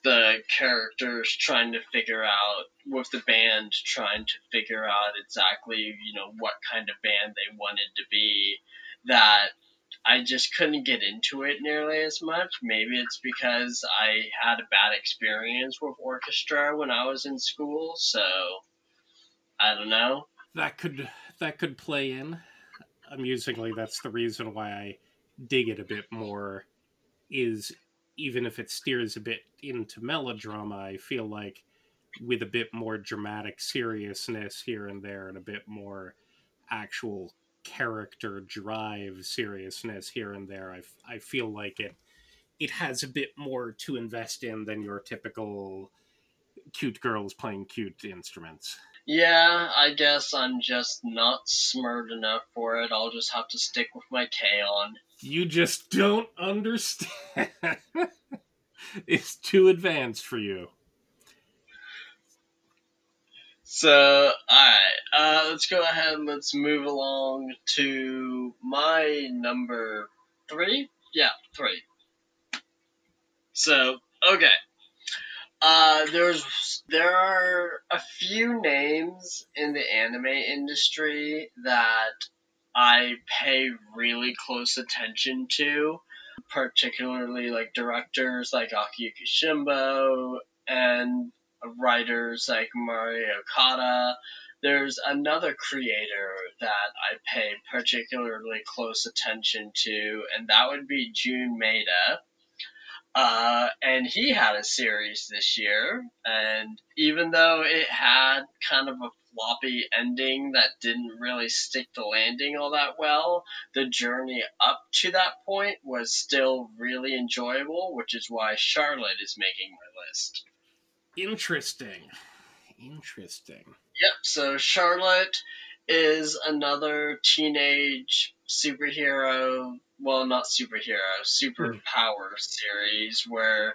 A: the characters trying to figure out with the band trying to figure out exactly, you know, what kind of band they wanted to be that I just couldn't get into it nearly as much. Maybe it's because I had a bad experience with orchestra when I was in school, so I don't know.
B: That could that could play in. Amusingly, that's the reason why I dig it a bit more. Is even if it steers a bit into melodrama, I feel like with a bit more dramatic seriousness here and there, and a bit more actual character drive seriousness here and there. I, I feel like it it has a bit more to invest in than your typical cute girls playing cute instruments.
A: Yeah, I guess I'm just not smart enough for it. I'll just have to stick with my K-On.
B: You just don't understand. it's too advanced for you.
A: So, alright, uh, let's go ahead and let's move along to my number three. Yeah, three. So, okay. Uh, there's there are a few names in the anime industry that I pay really close attention to, particularly like directors like Akiyuki Shimbo and writers like Mari Okada. There's another creator that I pay particularly close attention to, and that would be Jun Maeda. Uh, and he had a series this year, and even though it had kind of a floppy ending that didn't really stick the landing all that well, the journey up to that point was still really enjoyable, which is why Charlotte is making my list.
B: Interesting. Interesting.
A: Yep, so Charlotte is another teenage superhero, well, not superhero, superpower mm. series where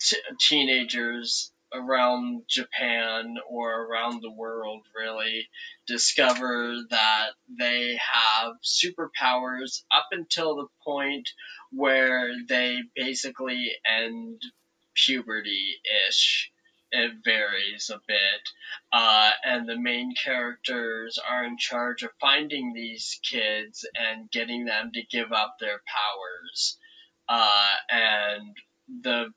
A: t- teenagers around Japan or around the world really discover that they have superpowers up until the point where they basically end puberty ish it varies a bit. Uh, and the main characters are in charge of finding these kids and getting them to give up their powers. Uh, and the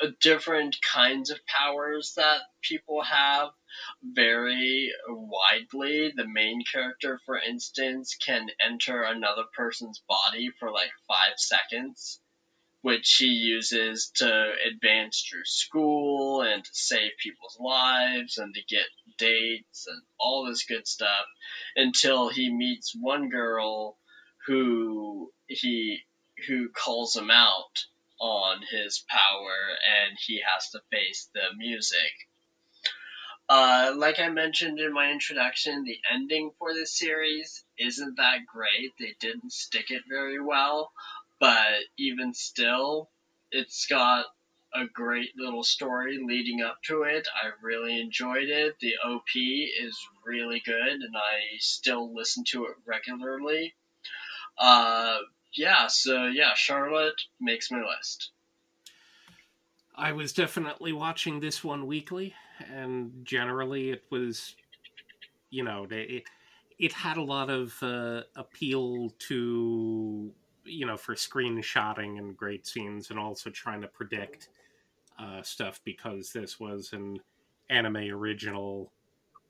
A: uh, different kinds of powers that people have vary widely. The main character, for instance, can enter another person's body for like five seconds which he uses to advance through school and to save people's lives and to get dates and all this good stuff until he meets one girl who he who calls him out on his power and he has to face the music. Uh, like I mentioned in my introduction, the ending for this series isn't that great. They didn't stick it very well but even still, it's got a great little story leading up to it. I really enjoyed it. The OP is really good, and I still listen to it regularly. Uh, yeah, so yeah, Charlotte makes my list.
B: I was definitely watching this one weekly, and generally it was, you know, it, it had a lot of uh, appeal to you know for screenshotting and great scenes and also trying to predict uh, stuff because this was an anime original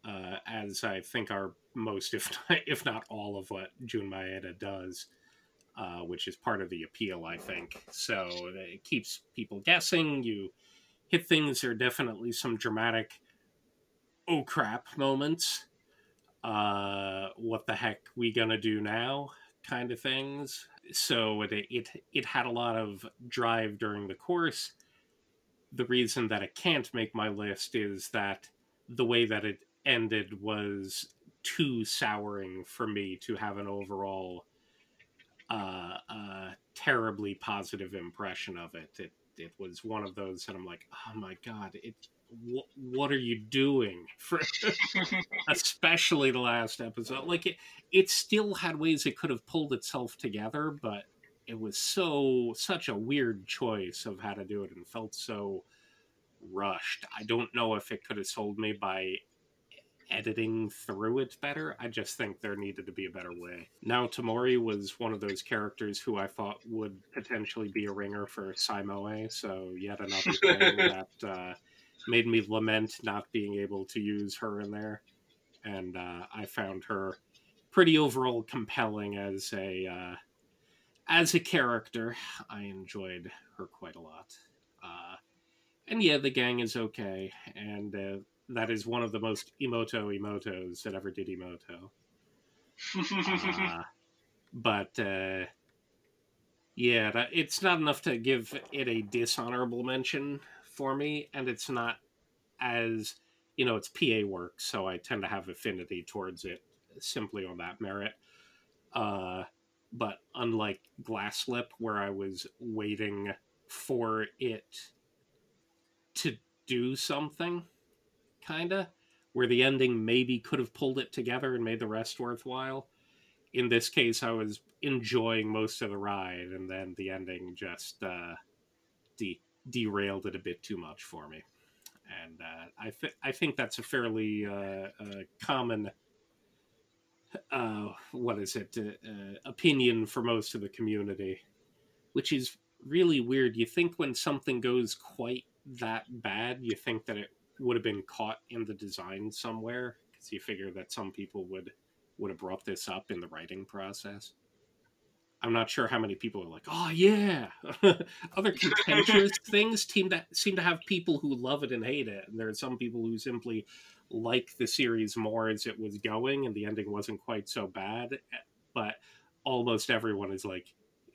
B: uh, as I think are most if not, if not all of what Jun Maeda does uh, which is part of the appeal, I think. So it keeps people guessing. You hit things. There are definitely some dramatic, oh crap moments. Uh, what the heck we gonna do now? Kind of things. So it it it had a lot of drive during the course. The reason that it can't make my list is that the way that it ended was too souring for me to have an overall uh, uh, terribly positive impression of it. It it was one of those and I'm like, oh my god, it. Wh- what are you doing? For, especially the last episode, like it, it still had ways it could have pulled itself together, but it was so such a weird choice of how to do it, and felt so rushed. I don't know if it could have sold me by editing through it better. I just think there needed to be a better way. Now, Tomori was one of those characters who I thought would potentially be a ringer for Saimoe, so yet another thing that uh, made me lament not being able to use her in there. And uh, I found her pretty overall compelling as a uh, as a character. I enjoyed her quite a lot. Uh, and yeah, the gang is okay, and uh, that is one of the most emoto emotos that ever did emoto. uh, but uh, yeah, that, it's not enough to give it a dishonorable mention for me, and it's not as you know, it's PA work, so I tend to have affinity towards it simply on that merit. Uh, but unlike Glasslip, where I was waiting for it to do something, kinda, where the ending maybe could have pulled it together and made the rest worthwhile. In this case, I was enjoying most of the ride, and then the ending just uh, de- derailed it a bit too much for me. And uh, I, th- I think that's a fairly uh, uh common, uh, what is it, uh, opinion for most of the community, which is really weird. You think when something goes quite that bad, you think that it would have been caught in the design somewhere because you figure that some people would would have brought this up in the writing process. I'm not sure how many people are like, oh yeah. Other contentious things seem to seem to have people who love it and hate it, and there are some people who simply like the series more as it was going, and the ending wasn't quite so bad. But almost everyone is like,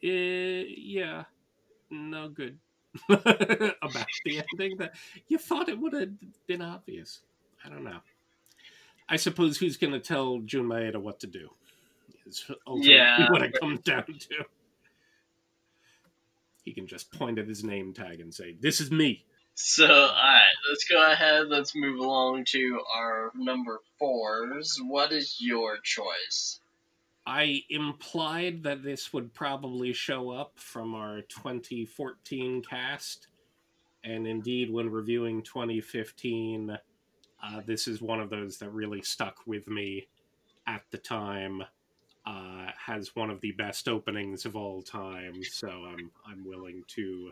B: eh, yeah, no good. about the ending that you thought it would have been obvious. I don't know. I suppose who's going to tell Jun Maeda what to do is
A: yeah.
B: what it comes down to. He can just point at his name tag and say, "This is me."
A: So, alright, let's go ahead. Let's move along to our number fours. What is your choice?
B: I implied that this would probably show up from our 2014 cast, and indeed, when reviewing 2015, uh, this is one of those that really stuck with me at the time. Uh, has one of the best openings of all time, so I'm I'm willing to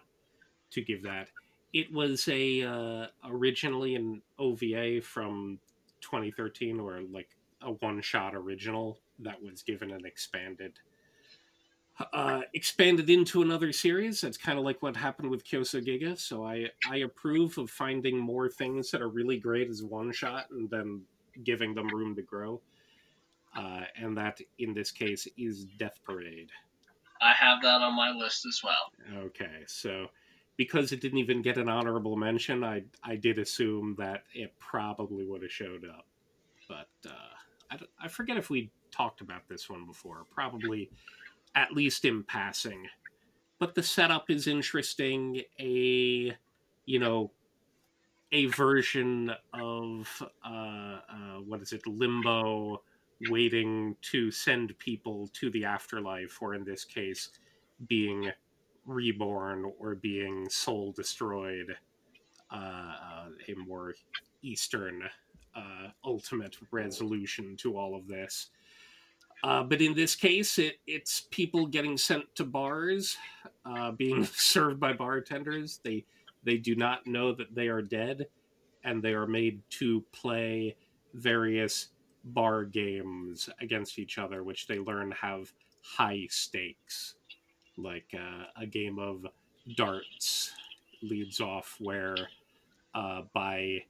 B: to give that. It was a uh, originally an OVA from 2013, or like a one shot original that was given an expanded uh, expanded into another series. That's kind of like what happened with Kyousougiga. So I I approve of finding more things that are really great as one shot and then giving them room to grow. Uh, and that in this case is Death Parade.
A: I have that on my list as well.
B: Okay, so because it didn't even get an honorable mention, I I did assume that it probably would have showed up, but uh, I, I forget if we talked about this one before, probably at least in passing. But the setup is interesting. A, you know, a version of uh, uh, what is it, Limbo, waiting to send people to the afterlife, or in this case, being reborn or being soul destroyed. Uh, uh a more Eastern uh, ultimate resolution to all of this. Uh, but in this case, it, it's people getting sent to bars, uh, being served by bartenders. They they do not know that they are dead, and they are made to play various bar games against each other, which they learn have high stakes. like uh, a game of darts leads off where uh, by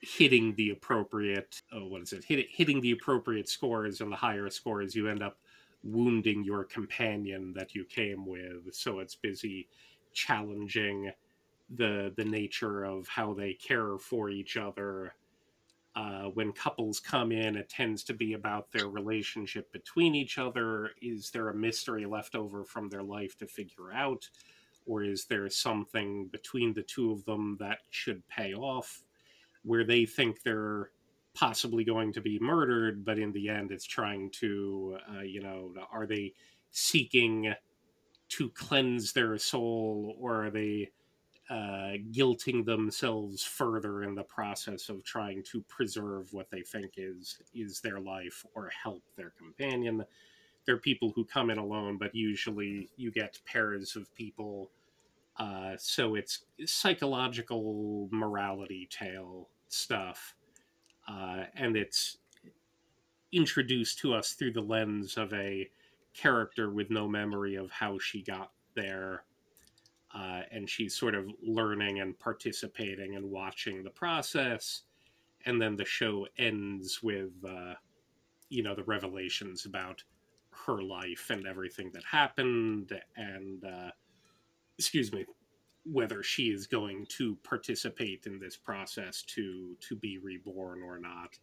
B: hitting the appropriate oh, what is it Hit, hitting the appropriate scores and the higher scores you end up wounding your companion that you came with so it's busy challenging the the nature of how they care for each other uh, when couples come in, it tends to be about their relationship between each other. Is there a mystery left over from their life to figure out? Or is there something between the two of them that should pay off where they think they're possibly going to be murdered, but in the end it's trying to, uh, you know, are they seeking to cleanse their soul or are they uh, guilting themselves further in the process of trying to preserve what they think is is their life or help their companion. There are people who come in alone, but usually you get pairs of people. Uh, so it's psychological morality tale stuff, uh, and it's introduced to us through the lens of a character with no memory of how she got there uh, and she's sort of learning and participating and watching the process and then the show ends with uh, you know the revelations about her life and everything that happened and uh, excuse me whether she is going to participate in this process to to be reborn or not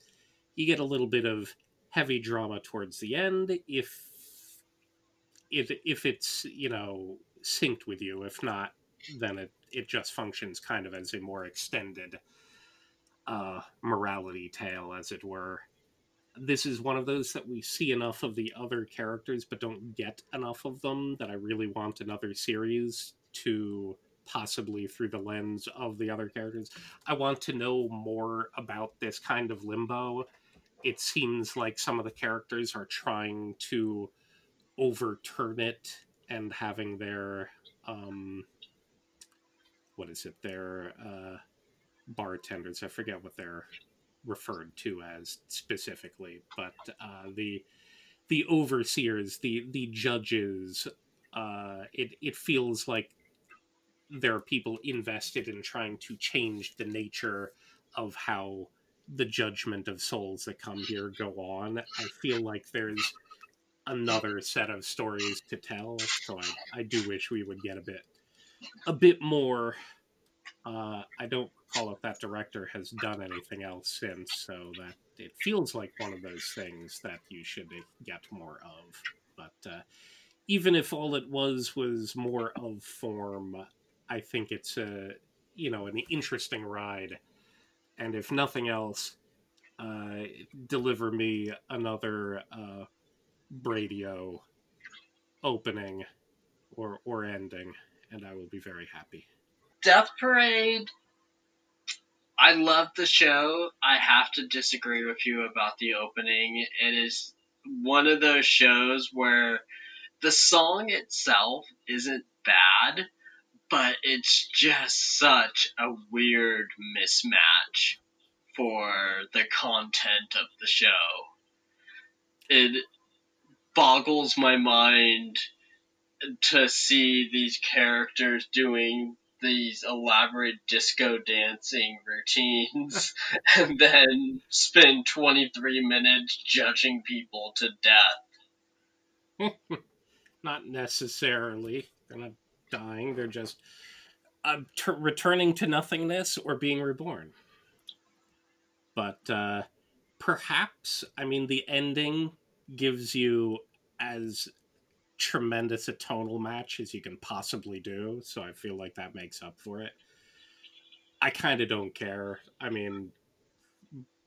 B: you get a little bit of heavy drama towards the end if if if it's you know synced with you. If not, then it, it just functions kind of as a more extended uh, morality tale, as it were. This is one of those that we see enough of the other characters, but don't get enough of them that I really want another series to possibly through the lens of the other characters. I want to know more about this kind of limbo. It seems like some of the characters are trying to overturn it and having their um, what is it their uh, bartenders i forget what they're referred to as specifically but uh, the the overseers the the judges uh, it it feels like there are people invested in trying to change the nature of how the judgment of souls that come here go on i feel like there's another set of stories to tell. So I, I do wish we would get a bit a bit more. Uh, I don't recall if that director has done anything else since, so that it feels like one of those things that you should get more of. But uh, even if all it was was more of form, I think it's a you know an interesting ride, and if nothing else, uh, deliver me another uh, opening or or ending, and I will be very happy.
A: Death Parade. I love the show. I have to disagree with you about the opening. It is one of those shows where the song itself isn't bad, but it's just such a weird mismatch for the content of the show. It boggles my mind to see these characters doing these elaborate disco dancing routines and then spend 23 minutes judging people to death.
B: not necessarily. Not dying, they're just uh, t- returning to nothingness or being reborn. But uh, perhaps, I mean, the ending gives you as tremendous a tonal match as you can possibly do. So I feel like that makes up for it. I kind of don't care. I mean,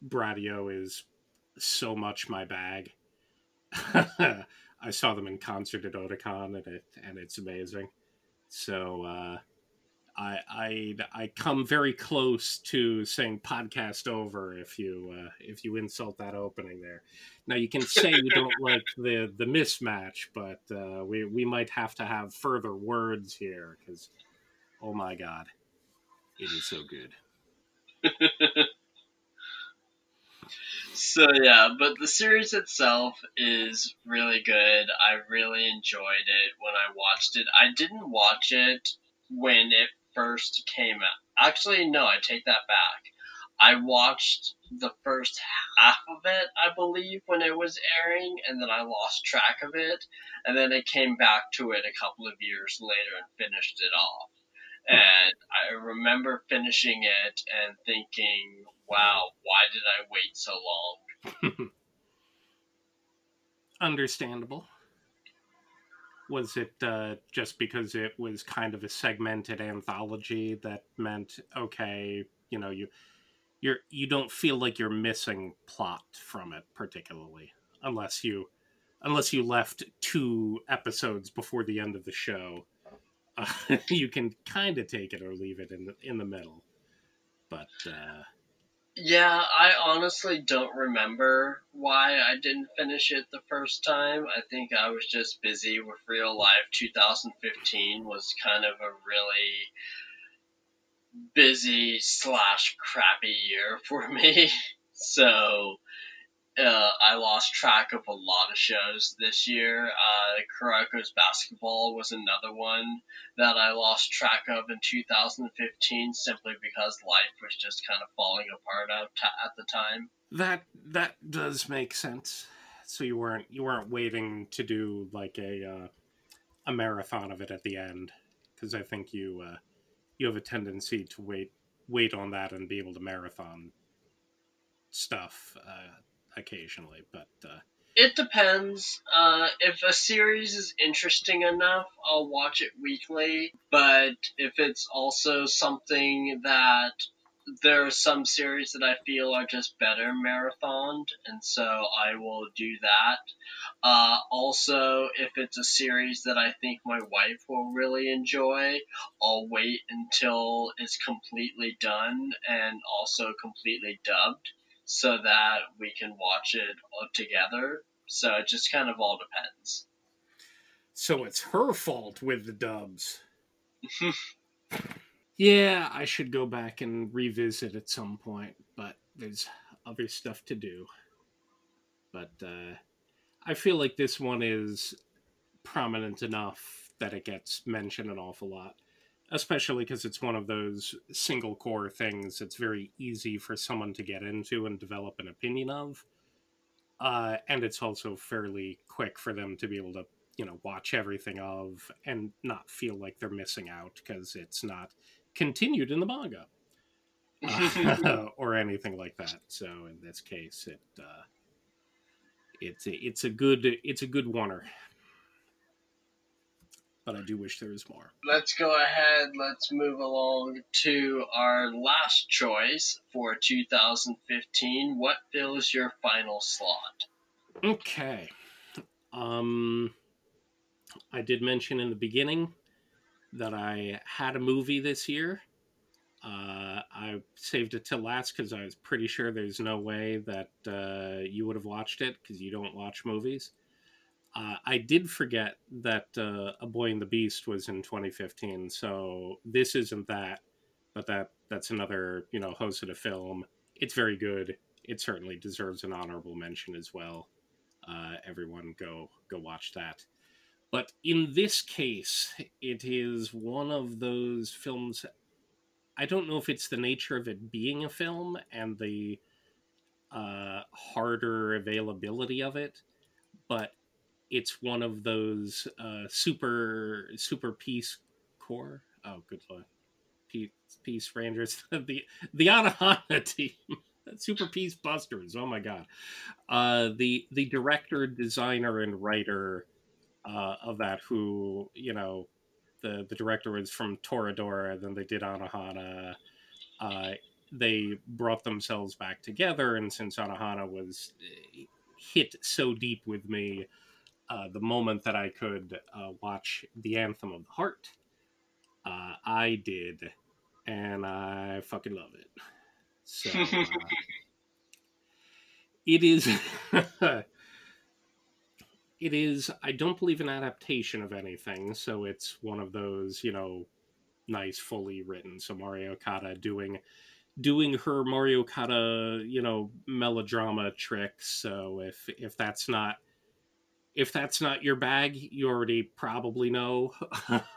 B: Bradio is so much my bag. I saw them in concert at Otakon, and it and it's amazing. So uh, I I I come very close to saying podcast over if you uh, if you insult that opening there. Now you can say you don't like the the mismatch, but uh, we we might have to have further words here because oh my god, it is so good.
A: so yeah, but the series itself is really good. I really enjoyed it when I watched it. I didn't watch it when it first came out. Actually, no, I take that back. I watched the first half of it, I believe, when it was airing, and then I lost track of it, and then I came back to it a couple of years later and finished it off. Hmm. And I remember finishing it and thinking, wow, why did I wait so long?
B: Understandable. Was it uh, just because it was kind of a segmented anthology that meant, okay, you know, you you're you don't feel like you're missing plot from it particularly, unless you unless you left two episodes before the end of the show uh, you can kind of take it or leave it in the in the middle. But uh,
A: yeah, I honestly don't remember why I didn't finish it the first time. I think I was just busy with real life. 2015 was kind of a really busy slash crappy year for me. So uh, I lost track of a lot of shows this year. Uh, Basketball was another one that I lost track of in 2015 simply because life was just kind of falling apart at, at the time.
B: That that does make sense. So you weren't you weren't waiting to do like a uh, a marathon of it at the end because I think you uh, you have a tendency to wait wait on that and be able to marathon stuff uh, occasionally, but uh,
A: it depends. Uh, if a series is interesting enough, I'll watch it weekly. But if it's also something that there are some series that I feel are just better marathoned, and so I will do that. Uh, also, if it's a series that I think my wife will really enjoy, I'll wait until it's completely done and also completely dubbed so that we can watch it together. So it just kind of all depends.
B: So it's her fault with the dubs. yeah, I should go back and revisit at some point, but there's other stuff to do. But uh, I feel like this one is prominent enough that it gets mentioned an awful lot especially because it's one of those single cour things that's very easy for someone to get into and develop an opinion of. Uh, and it's also fairly quick for them to be able to, you know, watch everything of and not feel like they're missing out because it's not continued in the manga uh, or anything like that. So in this case, it uh, it's a, it's a good it's a good oneer but I do wish there was more.
A: Let's go ahead. Let's move along to our last choice for 2015. What fills your final slot?
B: Okay. Um, I did mention in the beginning that I had a movie this year. Uh, I saved it till last because I was pretty sure there's no way that uh, you would have watched it because you don't watch movies. Uh, I did forget that uh, A Boy and the Beast was in 2015, so this isn't that, but that that's another you know Hosoda film. It's very good. It certainly deserves an honorable mention as well. Uh, everyone go go watch that. But in this case, it is one of those films. I don't know if it's the nature of it being a film and the uh, harder availability of it, but it's one of those uh, super super peace corps. Oh, good lord, peace, peace rangers, the the Anohana team, super peace busters. Oh my god, uh, the the director, designer, and writer uh, of that, who you know, the the director was from Toradora, then they did Anohana. Uh, they brought themselves back together, and since Anohana was uh, hit so deep with me uh, the moment that I could uh, watch the Anthem of the Heart, uh, I did, and I fucking love it. So uh, it is. it is. I don't believe an adaptation of anything, so it's one of those, you know, nice, fully written. So Mari Okada doing doing her Mari Okada, you know, melodrama tricks. So if if that's not if that's not your bag, you already probably know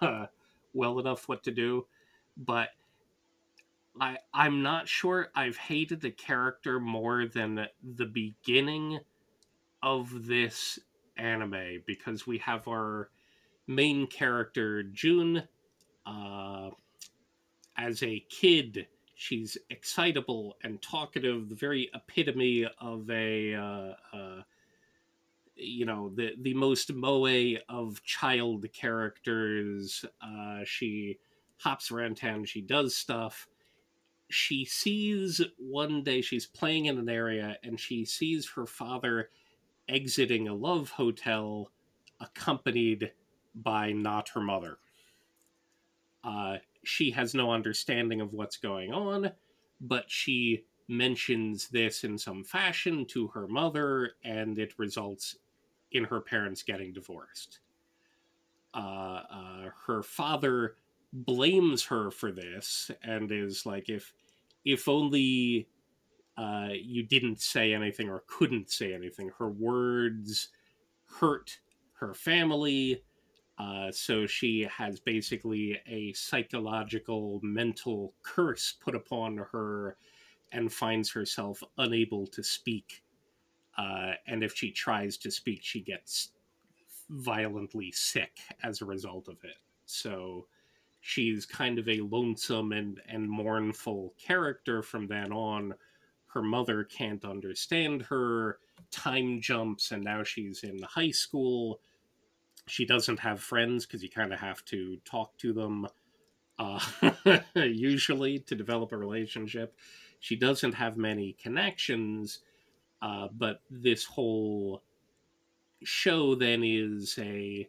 B: well enough what to do. But I I'm not sure I've hated the character more than the beginning of this anime because we have our main character Jun uh, as a kid she's excitable and talkative the very epitome of a uh, uh, you know the the most moe of child characters uh, she hops around town she does stuff she sees one day she's playing in an area and she sees her father exiting a love hotel accompanied by not her mother. Uh, she has no understanding of what's going on, but she mentions this in some fashion to her mother, and it results in her parents getting divorced. Uh, uh, her father blames her for this and is like, if if only uh, you didn't say anything or couldn't say anything. Her words hurt her family. Uh, so she has basically a psychological mental curse put upon her and finds herself unable to speak. Uh, and if she tries to speak, she gets violently sick as a result of it. So she's kind of a lonesome and, and mournful character from then on her mother can't understand her, time jumps, and now she's in high school. She doesn't have friends because you kind of have to talk to them, uh, usually, to develop a relationship. She doesn't have many connections, uh, but this whole show then is a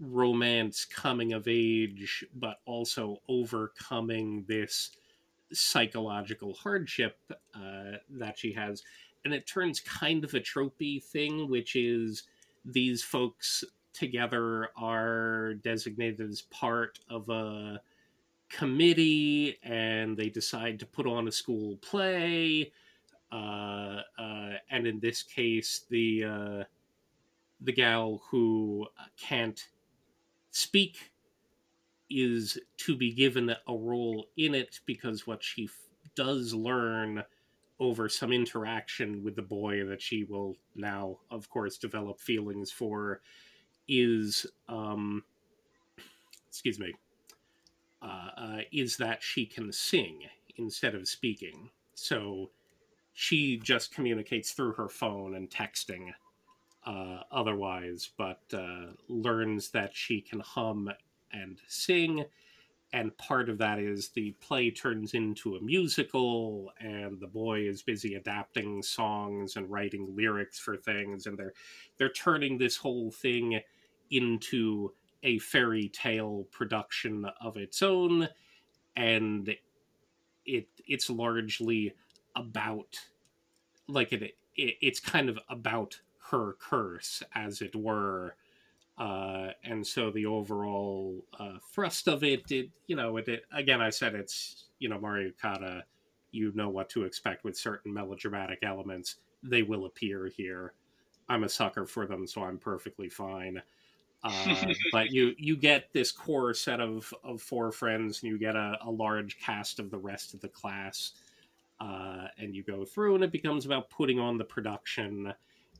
B: romance coming of age, but also overcoming this psychological hardship uh, that she has. And it turns kind of a tropey thing, which is these folks together are designated as part of a committee and they decide to put on a school play. Uh, uh, and in this case, the uh, the gal who can't speak is to be given a role in it because what she f- does learn over some interaction with the boy that she will now, of course, develop feelings for is, um, excuse me, uh, uh, is that she can sing instead of speaking. So she just communicates through her phone and texting uh, otherwise, but uh, learns that she can hum and sing. And part of that is the play turns into a musical, and the boy is busy adapting songs and writing lyrics for things, and they're they're turning this whole thing into a fairy tale production of its own, and it it's largely about like it, it it's kind of about her curse, as it were, uh, and so the overall uh, thrust of it, it you know, it, it, again, I said it's you know Mari Okada. You know what to expect with certain melodramatic elements. They will appear here. I'm a sucker for them, so I'm perfectly fine. Uh, but you you get this core set of of four friends, and you get a, a large cast of the rest of the class, uh, and you go through, and it becomes about putting on the production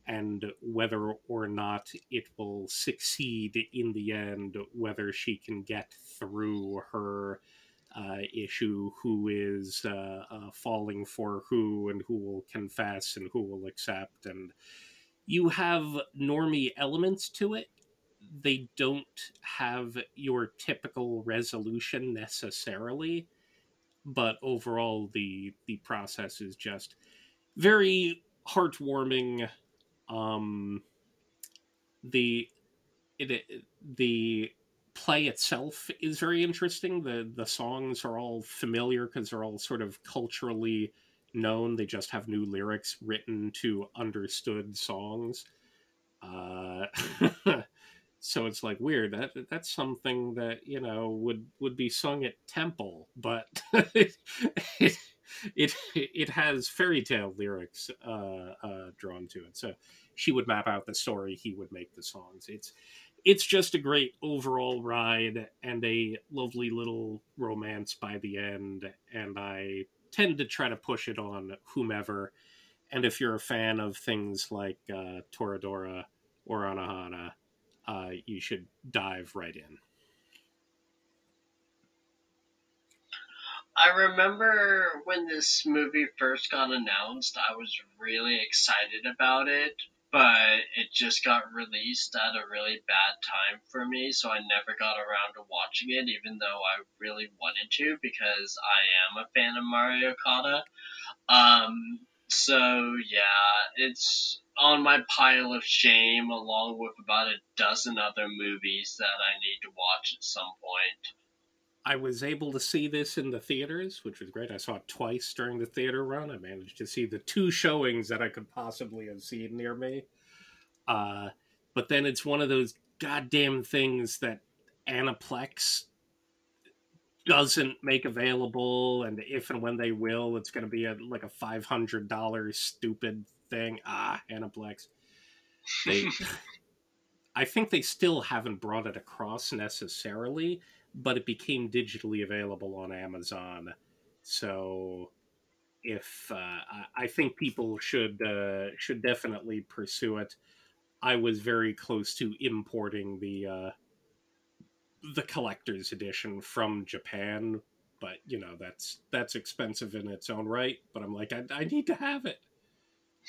B: and whether or not it will succeed in the end, whether she can get through her uh, issue, who is uh, uh, falling for who, and who will confess and who will accept. And you have normie elements to it. They don't have your typical resolution necessarily, but overall, the the process is just very heartwarming um, the it, the play itself is very interesting. The the songs are all familiar because they're all sort of culturally known. They just have new lyrics written to understood songs. Uh, so it's like weird. That that's something that you know would would be sung at temple, but it it it has fairy tale lyrics uh, uh, drawn to it. So she would map out the story, he would make the songs. It's it's just a great overall ride and a lovely little romance by the end. And I tend to try to push it on whomever. And if you're a fan of things like uh, Toradora or Anohana, uh, you should dive right in.
A: I remember when this movie first got announced, I was really excited about it, but it just got released at a really bad time for me, so I never got around to watching it, even though I really wanted to because I am a fan of Mari Okada. Um, so yeah, it's on my pile of shame, along with about a dozen other movies that I need to watch at some point.
B: I was able to see this in the theaters, which was great. I saw it twice during the theater run. I managed to see the two showings that I could possibly have seen near me. Uh, but then it's one of those goddamn things that Aniplex doesn't make available, and if and when they will, it's going to be a, like a five hundred dollars stupid thing. Ah, Aniplex. They, I think they still haven't brought it across necessarily but it became digitally available on Amazon. So if uh, I think people should uh, should definitely pursue it. I was very close to importing the uh, the collector's edition from Japan, but you know that's that's expensive in its own right. But I'm like, I, I need to have it.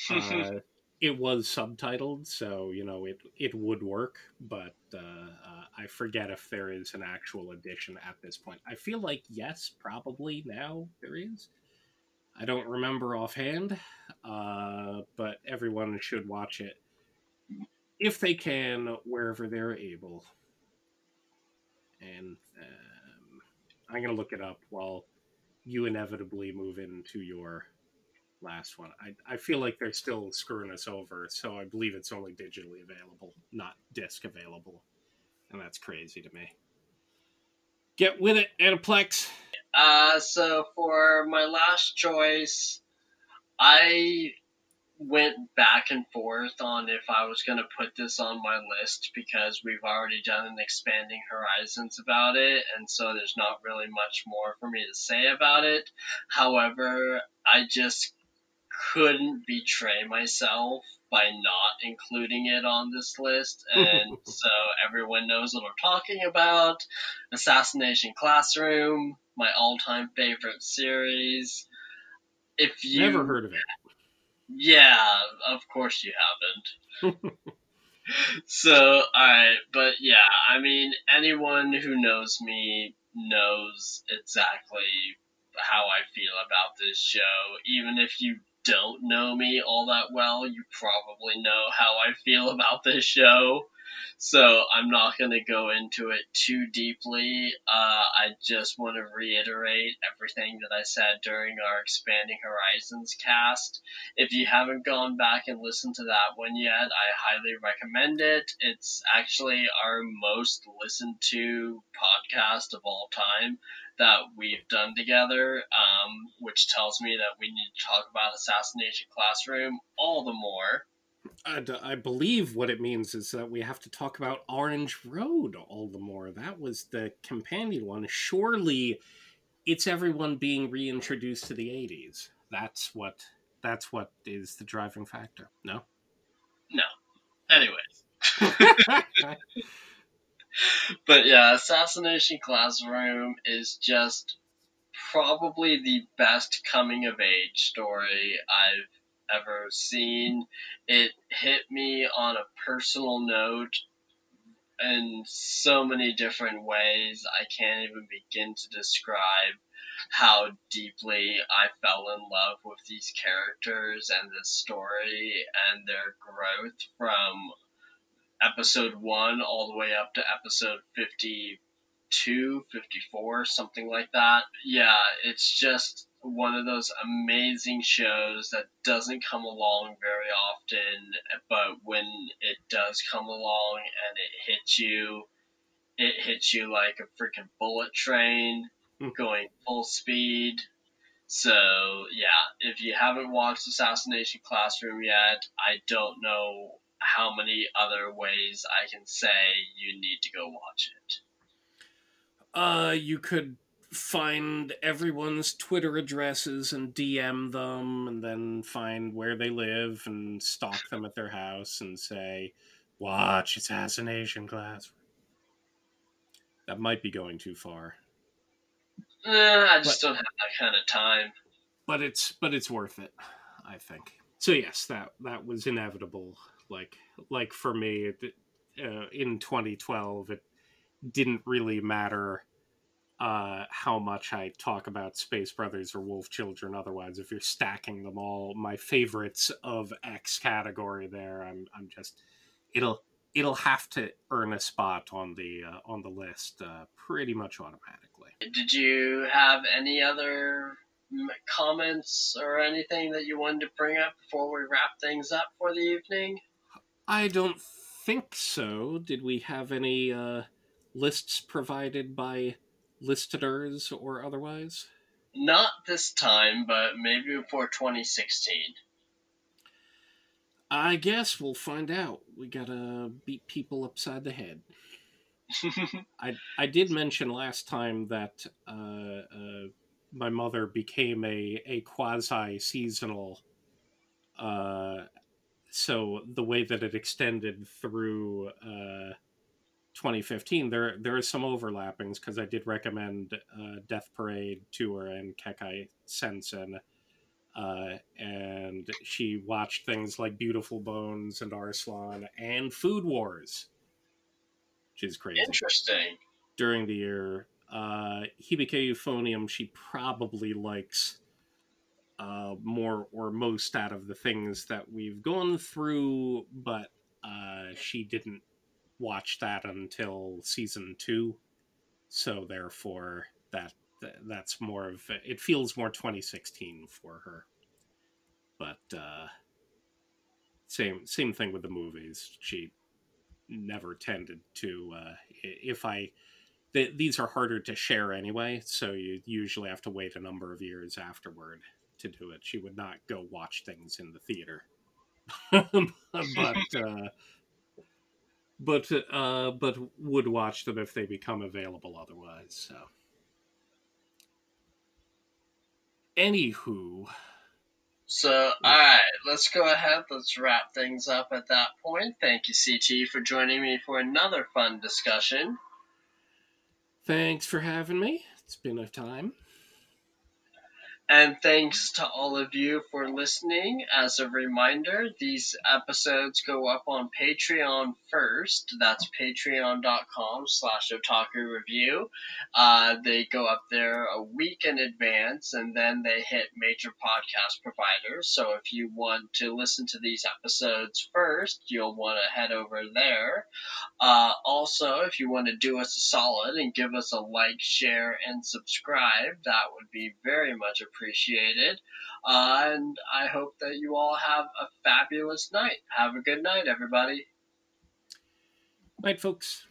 B: Uh, it was subtitled, so you know it it would work, but uh, uh, I forget if there is an actual edition at this point. I feel like yes, probably now there is. I don't remember offhand, uh, but everyone should watch it if they can, wherever they're able. And um, I'm gonna look it up while you inevitably move into your last one. I, I feel like they're still screwing us over, so I believe it's only digitally available, not disc available. And that's crazy to me. Get with it, Aniplex.
A: Uh, so for my last choice, I went back and forth on if I was going to put this on my list because we've already done an expanding horizons about it, and so there's not really much more for me to say about it. However, I just couldn't betray myself by not including it on this list, and so everyone knows what I'm talking about. Assassination Classroom, my all-time favorite series. If you
B: never heard of it,
A: yeah, of course you haven't. so, alright, but yeah, I mean, anyone who knows me knows exactly how I feel about this show, even if you don't know me all that well, you probably know how I feel about this show. So I'm not going to go into it too deeply. Uh, I just want to reiterate everything that I said during our Expanding Horizons cast. If you haven't gone back and listened to that one yet, I highly recommend it. It's actually our most listened to podcast of all time that we've done together, um, which tells me that we need to talk about Assassination Classroom all the more.
B: And I believe what it means is that we have to talk about Orange Road all the more. That was the companion one. Surely it's everyone being reintroduced to the 80s. That's what that's what is the driving factor. No?
A: No. Anyways. but yeah, Assassination Classroom is just probably the best coming of age story I've ever seen. It hit me on a personal note in so many different ways. I can't even begin to describe how deeply I fell in love with these characters and this story and their growth from episode 1 all the way up to episode 52, 54, something like that. Yeah, it's just one of those amazing shows that doesn't come along very often, but when it does come along and it hits you, it hits you like a freaking bullet train going full speed. So yeah, if you haven't watched Assassination Classroom yet, I don't know how many other ways I can say you need to go watch it.
B: Uh, you could find everyone's Twitter addresses and DM them, and then find where they live and stalk them at their house and say, "Watch Assassination class." That might be going too far.
A: Eh, I just but, don't have that kind of time.
B: But it's but it's worth it, I think. So yes, that that was inevitable. Like like for me, it, uh, in 2012, it didn't really matter uh, how much I talk about Space Brothers or Wolf Children. Otherwise, if you're stacking them all, my favorites of X category, there, I'm I'm just it'll it'll have to earn a spot on the uh, on the list uh, pretty much automatically.
A: Did you have any other comments or anything that you wanted to bring up before we wrap things up for the evening?
B: I don't think so. Did we have any uh, lists provided by listeners or otherwise?
A: Not this time, but maybe before 2016.
B: I guess we'll find out. We gotta beat people upside the head. I I did mention last time that uh, uh, my mother became a a quasi seasonal. Uh, so the way that it extended through uh, 2015, there there is some overlappings because I did recommend uh, Death Parade to her and Kekkai Sensen uh, and she watched things like Beautiful Bones and Arslan and Food Wars, which is crazy.
A: Interesting.
B: During the year, uh, Hibike Euphonium, she probably likes uh, more or most out of the things that we've gone through, but uh, she didn't watch that until season two, so therefore that that's more of it feels more 2016 for her. But uh same same thing with the movies. She never tended to uh if i th- these are harder to share anyway so you usually have to wait a number of years afterward to do it. She would not go watch things in the theater. But uh but uh but would watch them if they become available otherwise so Anywho.
A: So, alright, let's go ahead. Let's wrap things up at that point. Thank you, CT, for joining me for another fun discussion.
B: Thanks for having me. It's been a time.
A: And thanks to all of you for listening. As a reminder, these episodes go up on Patreon first. That's patreon.com slash otaku review. Uh, they go up there a week in advance and then they hit major podcast providers. So if you want to listen to these episodes first, you'll want to head over there. Uh, also, if you want to do us a solid and give us a like, share, and subscribe, that would be very much appreciated appreciated. Uh, and I hope that you all have a fabulous night. Have a good night, everybody.
B: Night, folks.